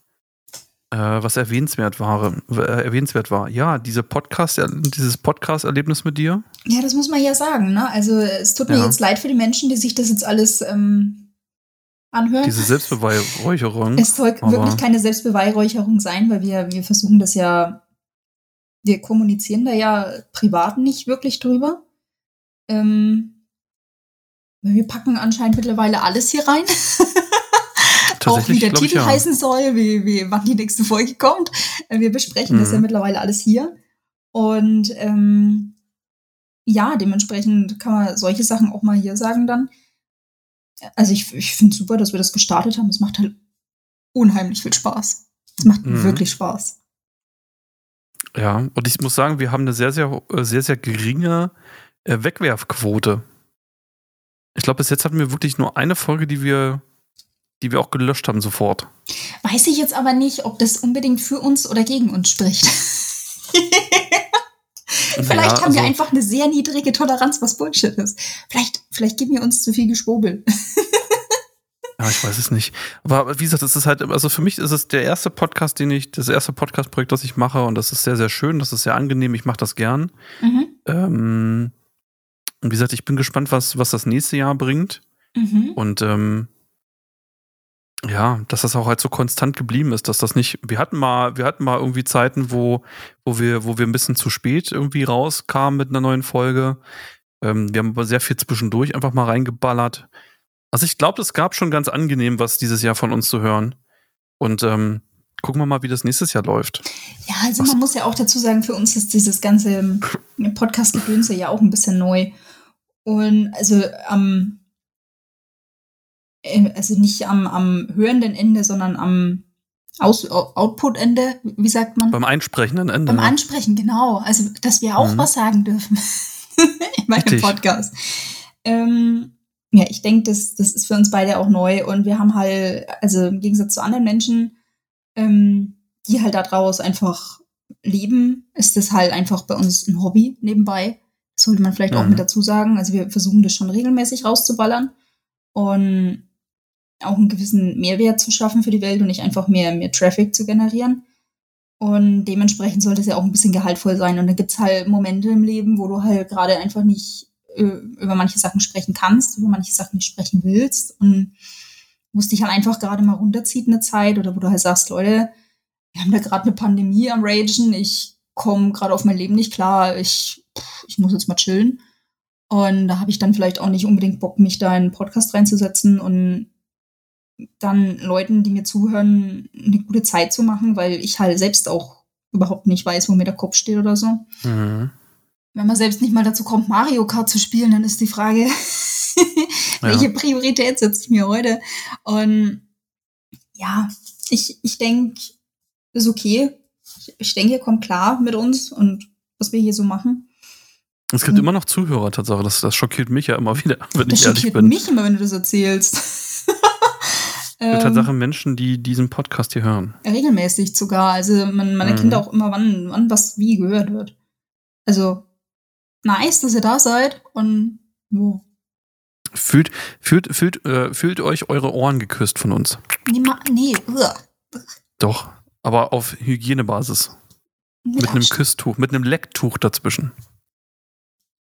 äh, was erwähnenswert war, äh, erwähnenswert war? Ja, diese Podcast, dieses Podcast-Erlebnis mit dir. Ja, das muss man ja sagen, ne? Also es tut mir Ja. jetzt leid für die Menschen, die sich das jetzt alles ähm, anhören. Diese Selbstbeweihräucherung. es soll wirklich keine Selbstbeweihräucherung sein, weil wir, wir versuchen das ja, wir kommunizieren da ja privat nicht wirklich drüber. Ähm, Wir packen anscheinend mittlerweile alles hier rein. (laughs) auch wie der Titel ja. heißen soll, wie, wie wann die nächste Folge kommt. Äh, Wir besprechen das Mhm. ja mittlerweile alles hier. Und ähm, ja, dementsprechend kann man solche Sachen auch mal hier sagen dann. Also ich, ich finde super, dass wir das gestartet haben. Es macht halt unheimlich viel Spaß. Es macht Mhm. wirklich Spaß. Ja, und ich muss sagen, wir haben eine sehr, sehr, äh, sehr, sehr geringe äh, Wegwerfquote. Ich glaube, bis jetzt hatten wir wirklich nur eine Folge, die wir, die wir auch gelöscht haben sofort. Weiß ich jetzt aber nicht, ob das unbedingt für uns oder gegen uns spricht. (laughs) Vielleicht Naja, haben wir also- einfach eine sehr niedrige Toleranz, was Bullshit ist. Vielleicht, vielleicht geben wir uns zu viel Geschwurbel. (laughs) Ja, ich weiß es nicht. Aber wie gesagt, es ist halt, also für mich ist es der erste Podcast, den ich, das erste Podcast-Projekt, das ich mache und das ist sehr, sehr schön, das ist sehr angenehm, ich mache das gern. Mhm. Ähm, und wie gesagt, ich bin gespannt, was, was das nächste Jahr bringt. Mhm. Und ähm, ja, dass das auch halt so konstant geblieben ist, dass das nicht. Wir hatten mal, wir hatten mal irgendwie Zeiten, wo, wo wir, wo wir ein bisschen zu spät irgendwie rauskamen mit einer neuen Folge. Ähm, wir haben aber sehr viel zwischendurch einfach mal reingeballert. Also ich glaube, es gab schon ganz angenehm, was dieses Jahr von uns zu hören. Und ähm, gucken wir mal, wie das nächstes Jahr läuft. Ja, also man muss ja auch dazu sagen, für uns ist dieses ganze (laughs) Podcast-Gedönse ja auch ein bisschen neu. Und also am, also nicht am, am hörenden Ende, sondern am Aus Output-Ende, wie sagt man? Beim einsprechenden Ende. Beim ne? Ansprechen, genau. Also, dass wir auch Mhm. was sagen dürfen (laughs) in meinem Richtig. Podcast. Ähm, ja, ich denke, das, das ist für uns beide auch neu und wir haben halt, also im Gegensatz zu anderen Menschen, ähm, die halt daraus einfach leben, ist das halt einfach bei uns ein Hobby nebenbei. Das sollte man vielleicht auch Mhm. mit dazu sagen. Also wir versuchen das schon regelmäßig rauszuballern und auch einen gewissen Mehrwert zu schaffen für die Welt und nicht einfach mehr, mehr Traffic zu generieren. Und dementsprechend sollte es ja auch ein bisschen gehaltvoll sein. Und da gibt's halt Momente im Leben, wo du halt gerade einfach nicht äh, über manche Sachen sprechen kannst, über manche Sachen nicht sprechen willst. Und wo es dich halt einfach gerade mal runterzieht eine Zeit oder wo du halt sagst, Leute, wir haben da gerade eine Pandemie am Ragen, ich komme gerade auf mein Leben nicht klar, ich, ich muss jetzt mal chillen. Und da habe ich dann vielleicht auch nicht unbedingt Bock, mich da in einen Podcast reinzusetzen und dann Leuten, die mir zuhören, eine gute Zeit zu machen, weil ich halt selbst auch überhaupt nicht weiß, wo mir der Kopf steht oder so. Mhm. Wenn man selbst nicht mal dazu kommt, Mario Kart zu spielen, dann ist die Frage, (laughs) welche Priorität setze ich mir heute? Und ja, ich, ich denke, ist okay. Ich, ich denke, ihr kommt klar mit uns und was wir hier so machen. Es gibt Mhm. immer noch Zuhörer, Tatsache. Das, das schockiert mich ja immer (laughs) wieder, wenn Das ich ehrlich schockiert bin. mich immer, wenn du das erzählst. Ähm, Tatsache Menschen, die diesen Podcast hier hören. regelmäßig sogar. Also man, man Mhm. erkennt auch immer, wann, wann was wie gehört wird. Also nice, dass ihr da seid und jo. Fühlt, fühlt, fühlt, äh, fühlt euch eure Ohren geküsst von uns. Nee, ma, nee. Doch. Aber auf Hygienebasis. Mit einem Abstand. Küsstuch, mit einem Lecktuch dazwischen.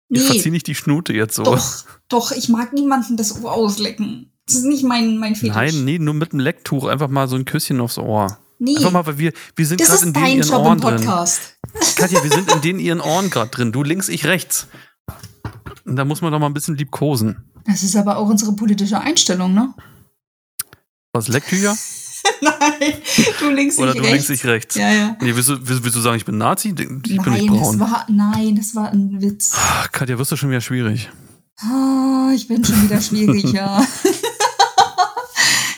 Ich Nee, verzieh nicht die Schnute jetzt so. doch, doch, ich mag niemanden das Ohr auslecken. Das ist nicht mein, mein Fetisch. Nein, nee, nur mit einem Lecktuch einfach mal so ein Küsschen aufs Ohr. nee. Einfach mal, weil wir, wir sind das gerade ist in den ihren Job Ohren drin. Podcast. Katja, wir sind in den ihren Ohren gerade drin. Du links, ich rechts. Und da muss man doch mal ein bisschen liebkosen. Das ist aber auch unsere politische Einstellung, ne? Was, Lecktücher? (laughs) Nein, du links, Oder ich du rechts. links, ich rechts? Ja, ja. Nee, willst, du, willst, willst du sagen, ich bin Nazi? Ich bin nicht nein, das braun. war, nein, das war ein Witz. Ach, Katja, wirst du schon wieder schwierig. Ah, ich bin schon wieder schwierig, ja. (laughs)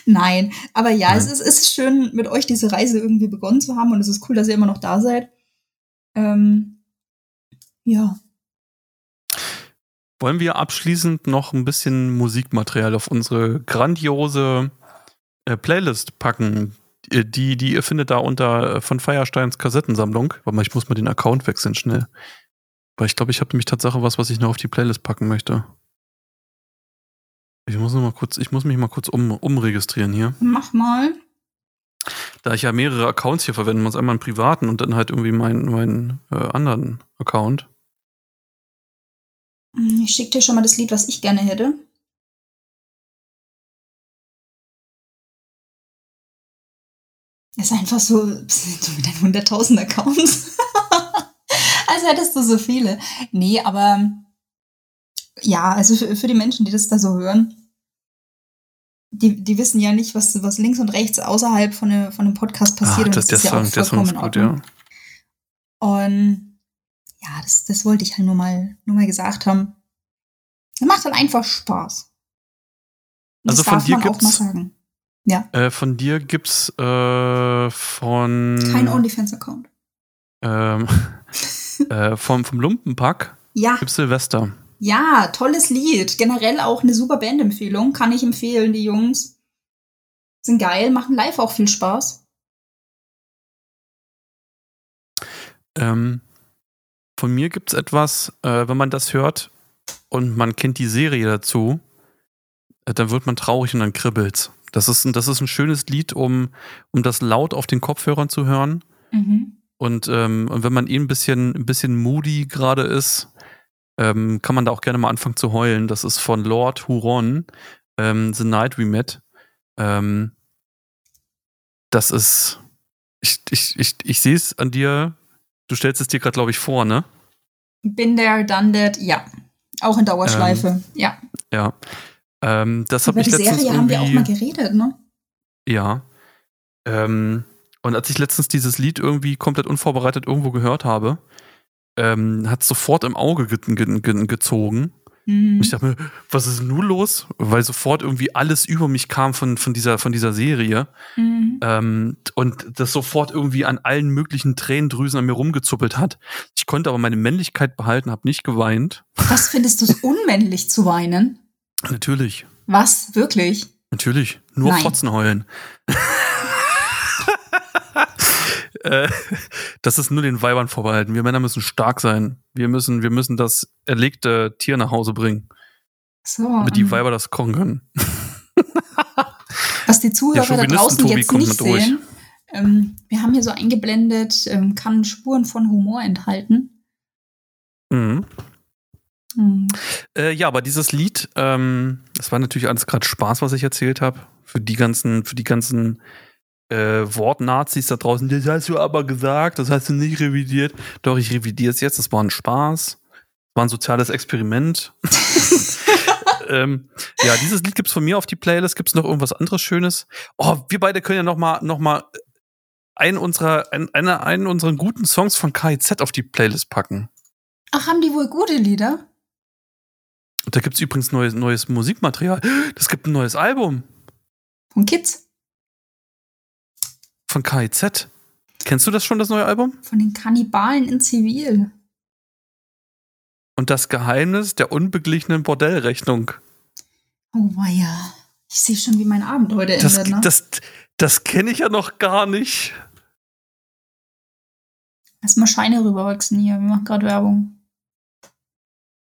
Nein, aber ja, es Nein. ist, es ist schön, mit euch diese Reise irgendwie begonnen zu haben und es ist cool, dass ihr immer noch da seid. Ähm, ja, Wollen wir abschließend noch ein bisschen Musikmaterial auf unsere grandiose äh, Playlist packen? Äh, Die, die ihr findet da unter äh, von Feiersteins Kassettensammlung. Warte mal, ich muss mal den Account wechseln schnell. Weil ich glaube, ich habe nämlich Tatsache was, was ich noch auf die Playlist packen möchte. Ich muss noch mal kurz, ich muss mich mal kurz um, umregistrieren hier. mach mal. Da ich ja mehrere Accounts hier verwende, muss einmal einen privaten und dann halt irgendwie meinen meinen äh, anderen Account. Hm, Ich schicke dir schon mal das Lied, was ich gerne hätte. Das ist einfach so, (laughs) du mit deinen 100.000 Accounts. (laughs) Als hättest du so viele. Nee, aber Ja, also für, für die Menschen, die das da so hören, die, die wissen ja nicht, was, was links und rechts außerhalb von, ne, von einem Podcast passiert. Ah, und das, der ist ja Song, auch der Song ist gut, ja. Und ja, das, das wollte ich halt nur mal, nur mal gesagt haben. Es macht halt einfach Spaß. Und Also das von darf dir man auch mal gibt's- sagen. Ja, Äh, von dir gibt's äh, von kein OnlyFans-Account. ähm, (laughs) äh, vom, vom Lumpenpack Ja, gibt's Silvester. Ja, tolles Lied. Generell auch eine super Bandempfehlung. Kann ich empfehlen, die Jungs. Sind geil, machen live auch viel Spaß. Ähm, von mir gibt's etwas, äh, wenn man das hört und man kennt die Serie dazu, äh, dann wird man traurig und dann kribbelt's. Das ist, ein, das ist ein schönes Lied, um, um das laut auf den Kopfhörern zu hören. Mhm. Und, ähm, und wenn man eh ein bisschen, ein bisschen moody gerade ist, ähm, kann man da auch gerne mal anfangen zu heulen. Das ist von Lord Huron, ähm, The Night We Met. Ähm, das ist, ich, ich, ich, ich sehe es an dir, du stellst es dir gerade, glaube ich, vor, ne? Bin there, done that, ja. Auch in Dauerschleife, ja. Ja. Ähm, das habe Über ich die letztens Serie haben wir auch mal geredet, ne? Ja. Ähm, und als ich letztens dieses Lied irgendwie komplett unvorbereitet irgendwo gehört habe, ähm, hat sofort im Auge ge ge ge gezogen. Mhm. Und ich dachte mir, was ist nun los? Weil sofort irgendwie alles über mich kam von, von, dieser, von dieser Serie. Mhm. Ähm, und das sofort irgendwie an allen möglichen Tränendrüsen an mir rumgezuppelt hat. Ich konnte aber meine Männlichkeit behalten, habe nicht geweint. Was findest du es (laughs) unmännlich zu weinen? Natürlich, Was? Wirklich? natürlich. Nur Nein. Fotzen heulen. Äh, das ist nur den Weibern vorbehalten. Wir Männer müssen stark sein. Wir müssen, wir müssen das erlegte Tier nach Hause bringen, So. damit die ähm, Weiber das kochen können. Was die Zuhörer da draußen jetzt nicht sehen, ähm, wir haben hier so eingeblendet, ähm, kann Spuren von Humor enthalten. Mhm. Hm. Äh, ja, aber dieses Lied, ähm, das war natürlich alles gerade Spaß, was ich erzählt habe. Für die ganzen, für die ganzen äh, Wortnazis da draußen. Das hast du aber gesagt, das hast du nicht revidiert. Doch, ich revidiere es jetzt. Das war ein Spaß. Das war ein soziales Experiment. (laughs) ähm, ja, dieses Lied gibt's von mir auf die Playlist. Gibt's noch irgendwas anderes Schönes? Oh, wir beide können ja noch mal, noch mal einen unserer, einen, einen unserer guten Songs von KIZ auf die Playlist packen. Ach, haben die wohl gute Lieder? Da gibt's übrigens neues, neues Musikmaterial. Das gibt ein neues Album Von Kids? Von KIZ. Kennst du das schon, das neue Album? Von den Kannibalen in Zivil. Und das Geheimnis der unbeglichenen Bordellrechnung. Oh weia. Ich sehe schon, wie mein Abend heute Das, endet, ne? das, das kenne ich ja noch gar nicht. Erstmal Scheine rüberwachsen hier. Wir machen gerade Werbung.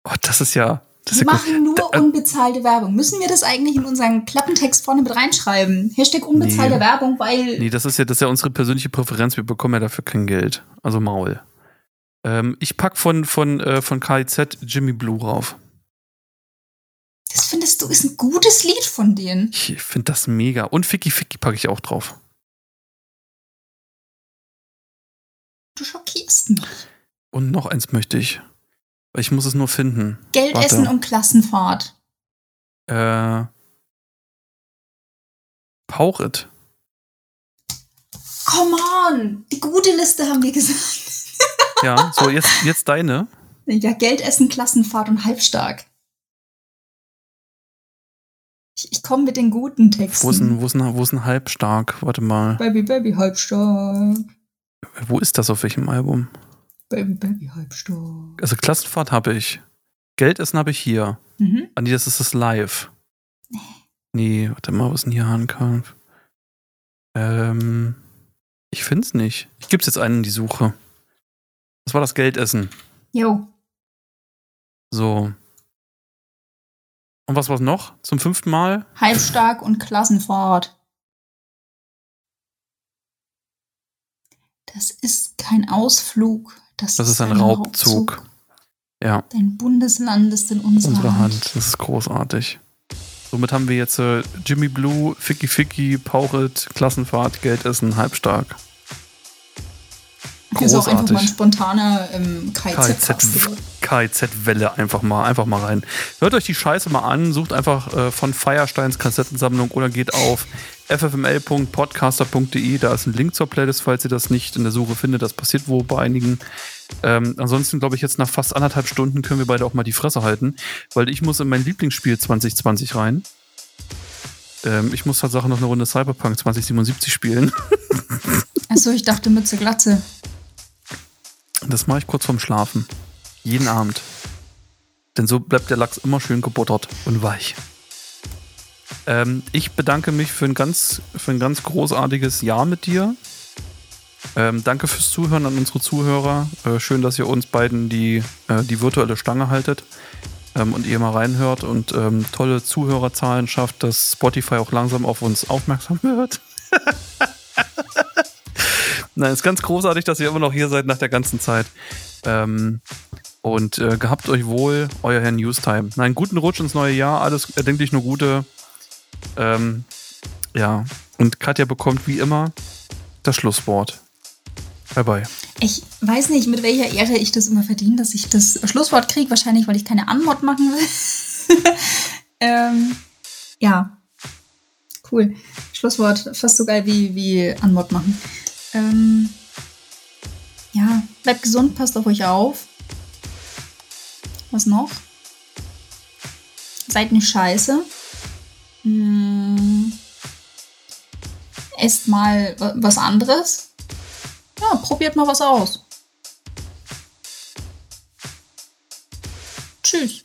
Oh, das ist ja. Das Wir machen nur Da- äh, unbezahlte Werbung. Müssen wir das eigentlich in unseren Klappentext vorne mit reinschreiben? Hashtag unbezahlte Nee. Werbung, weil Nee, das ist ja, das ist ja unsere persönliche Präferenz. Wir bekommen ja dafür kein Geld. Also Maul. Ähm, ich pack von, von, äh, von KIZ Jimmy Blue rauf. das findest du ist ein gutes Lied von denen. Ich finde das mega. Und Ficky Ficky packe ich auch drauf. Du schockierst mich. Und noch eins möchte ich. Ich muss es nur finden. Geld Warte. essen und Klassenfahrt. Äh. Pauchit. Come on! Die gute Liste haben wir gesagt. (laughs) Ja, so jetzt, jetzt deine. Ja, Geld essen, Klassenfahrt und halbstark. Ich, ich komme mit den guten Texten. Wo ist ein, wo ist ein, wo ist ein Halbstark? Warte mal. Baby, Baby, halbstark. Wo ist das auf welchem Album? Baby, Baby, halbstark. Also Klassenfahrt habe ich. Geldessen habe ich hier. Mhm. Ah, nee, das ist das Live. Nee, warte mal, was ist denn hier Hahnkampf? Ähm, ich find's nicht. Ich gib's jetzt einen in die Suche. Das war das Geldessen. Jo. So. Und was war's noch? Zum fünften Mal? Halbstark und Klassenfahrt. Das ist kein Ausflug. Das, Das ist ein Raubzug. Ja, Dein Bundesland ist in unserer, unsere Hand. Hand. Das ist großartig. Somit haben wir jetzt äh, Jimmy Blue, Ficky Ficky, Pauchit, Klassenfahrt, Geldessen, halbstark. Ist auch einfach Großartig. mal ein spontaner ähm. KZ-Welle einfach mal, einfach mal rein. Hört euch die Scheiße mal an, sucht einfach äh, von Firesteins Kassettensammlung oder geht auf ffml.podcaster.de. Da ist ein Link zur Playlist, falls ihr das nicht in der Suche findet. Das passiert wohl bei einigen. Ähm, ansonsten glaube ich, jetzt nach fast anderthalb Stunden können wir beide auch mal die Fresse halten, weil ich muss in mein Lieblingsspiel 2020 rein. Ähm, ich muss Tatsache noch eine Runde Cyberpunk 2077 spielen. Achso, ich dachte Mütze Glatze. Das mache ich kurz vorm Schlafen. Jeden Abend. Denn so bleibt der Lachs immer schön gebuttert und weich. Ähm, ich bedanke mich für ein ganz, für ein ganz großartiges Jahr mit dir. Ähm, danke fürs Zuhören an unsere Zuhörer. Äh, schön, dass ihr uns beiden die, äh, die virtuelle Stange haltet ähm, und ihr mal reinhört und ähm, tolle Zuhörerzahlen schafft, dass Spotify auch langsam auf uns aufmerksam (laughs) wird. Nein, ist ganz großartig, dass ihr immer noch hier seid nach der ganzen Zeit. Ähm, und äh, gehabt euch wohl, euer Herr Newstime. Nein, guten Rutsch ins neue Jahr, alles erdenklich nur Gute. Ähm, ja, und Katja bekommt wie immer das Schlusswort. Bye bye. Ich weiß nicht, mit welcher Ehre ich das immer verdiene, dass ich das Schlusswort kriege. Wahrscheinlich, weil ich keine Anmod machen will. (laughs) ähm, ja. Cool. Schlusswort. Fast so geil wie, wie Anmod machen. Ähm, ja, bleibt gesund, passt auf euch auf. Was noch? Seid nicht scheiße. Hm. Esst mal wa- was anderes. Ja, probiert mal was aus. Tschüss.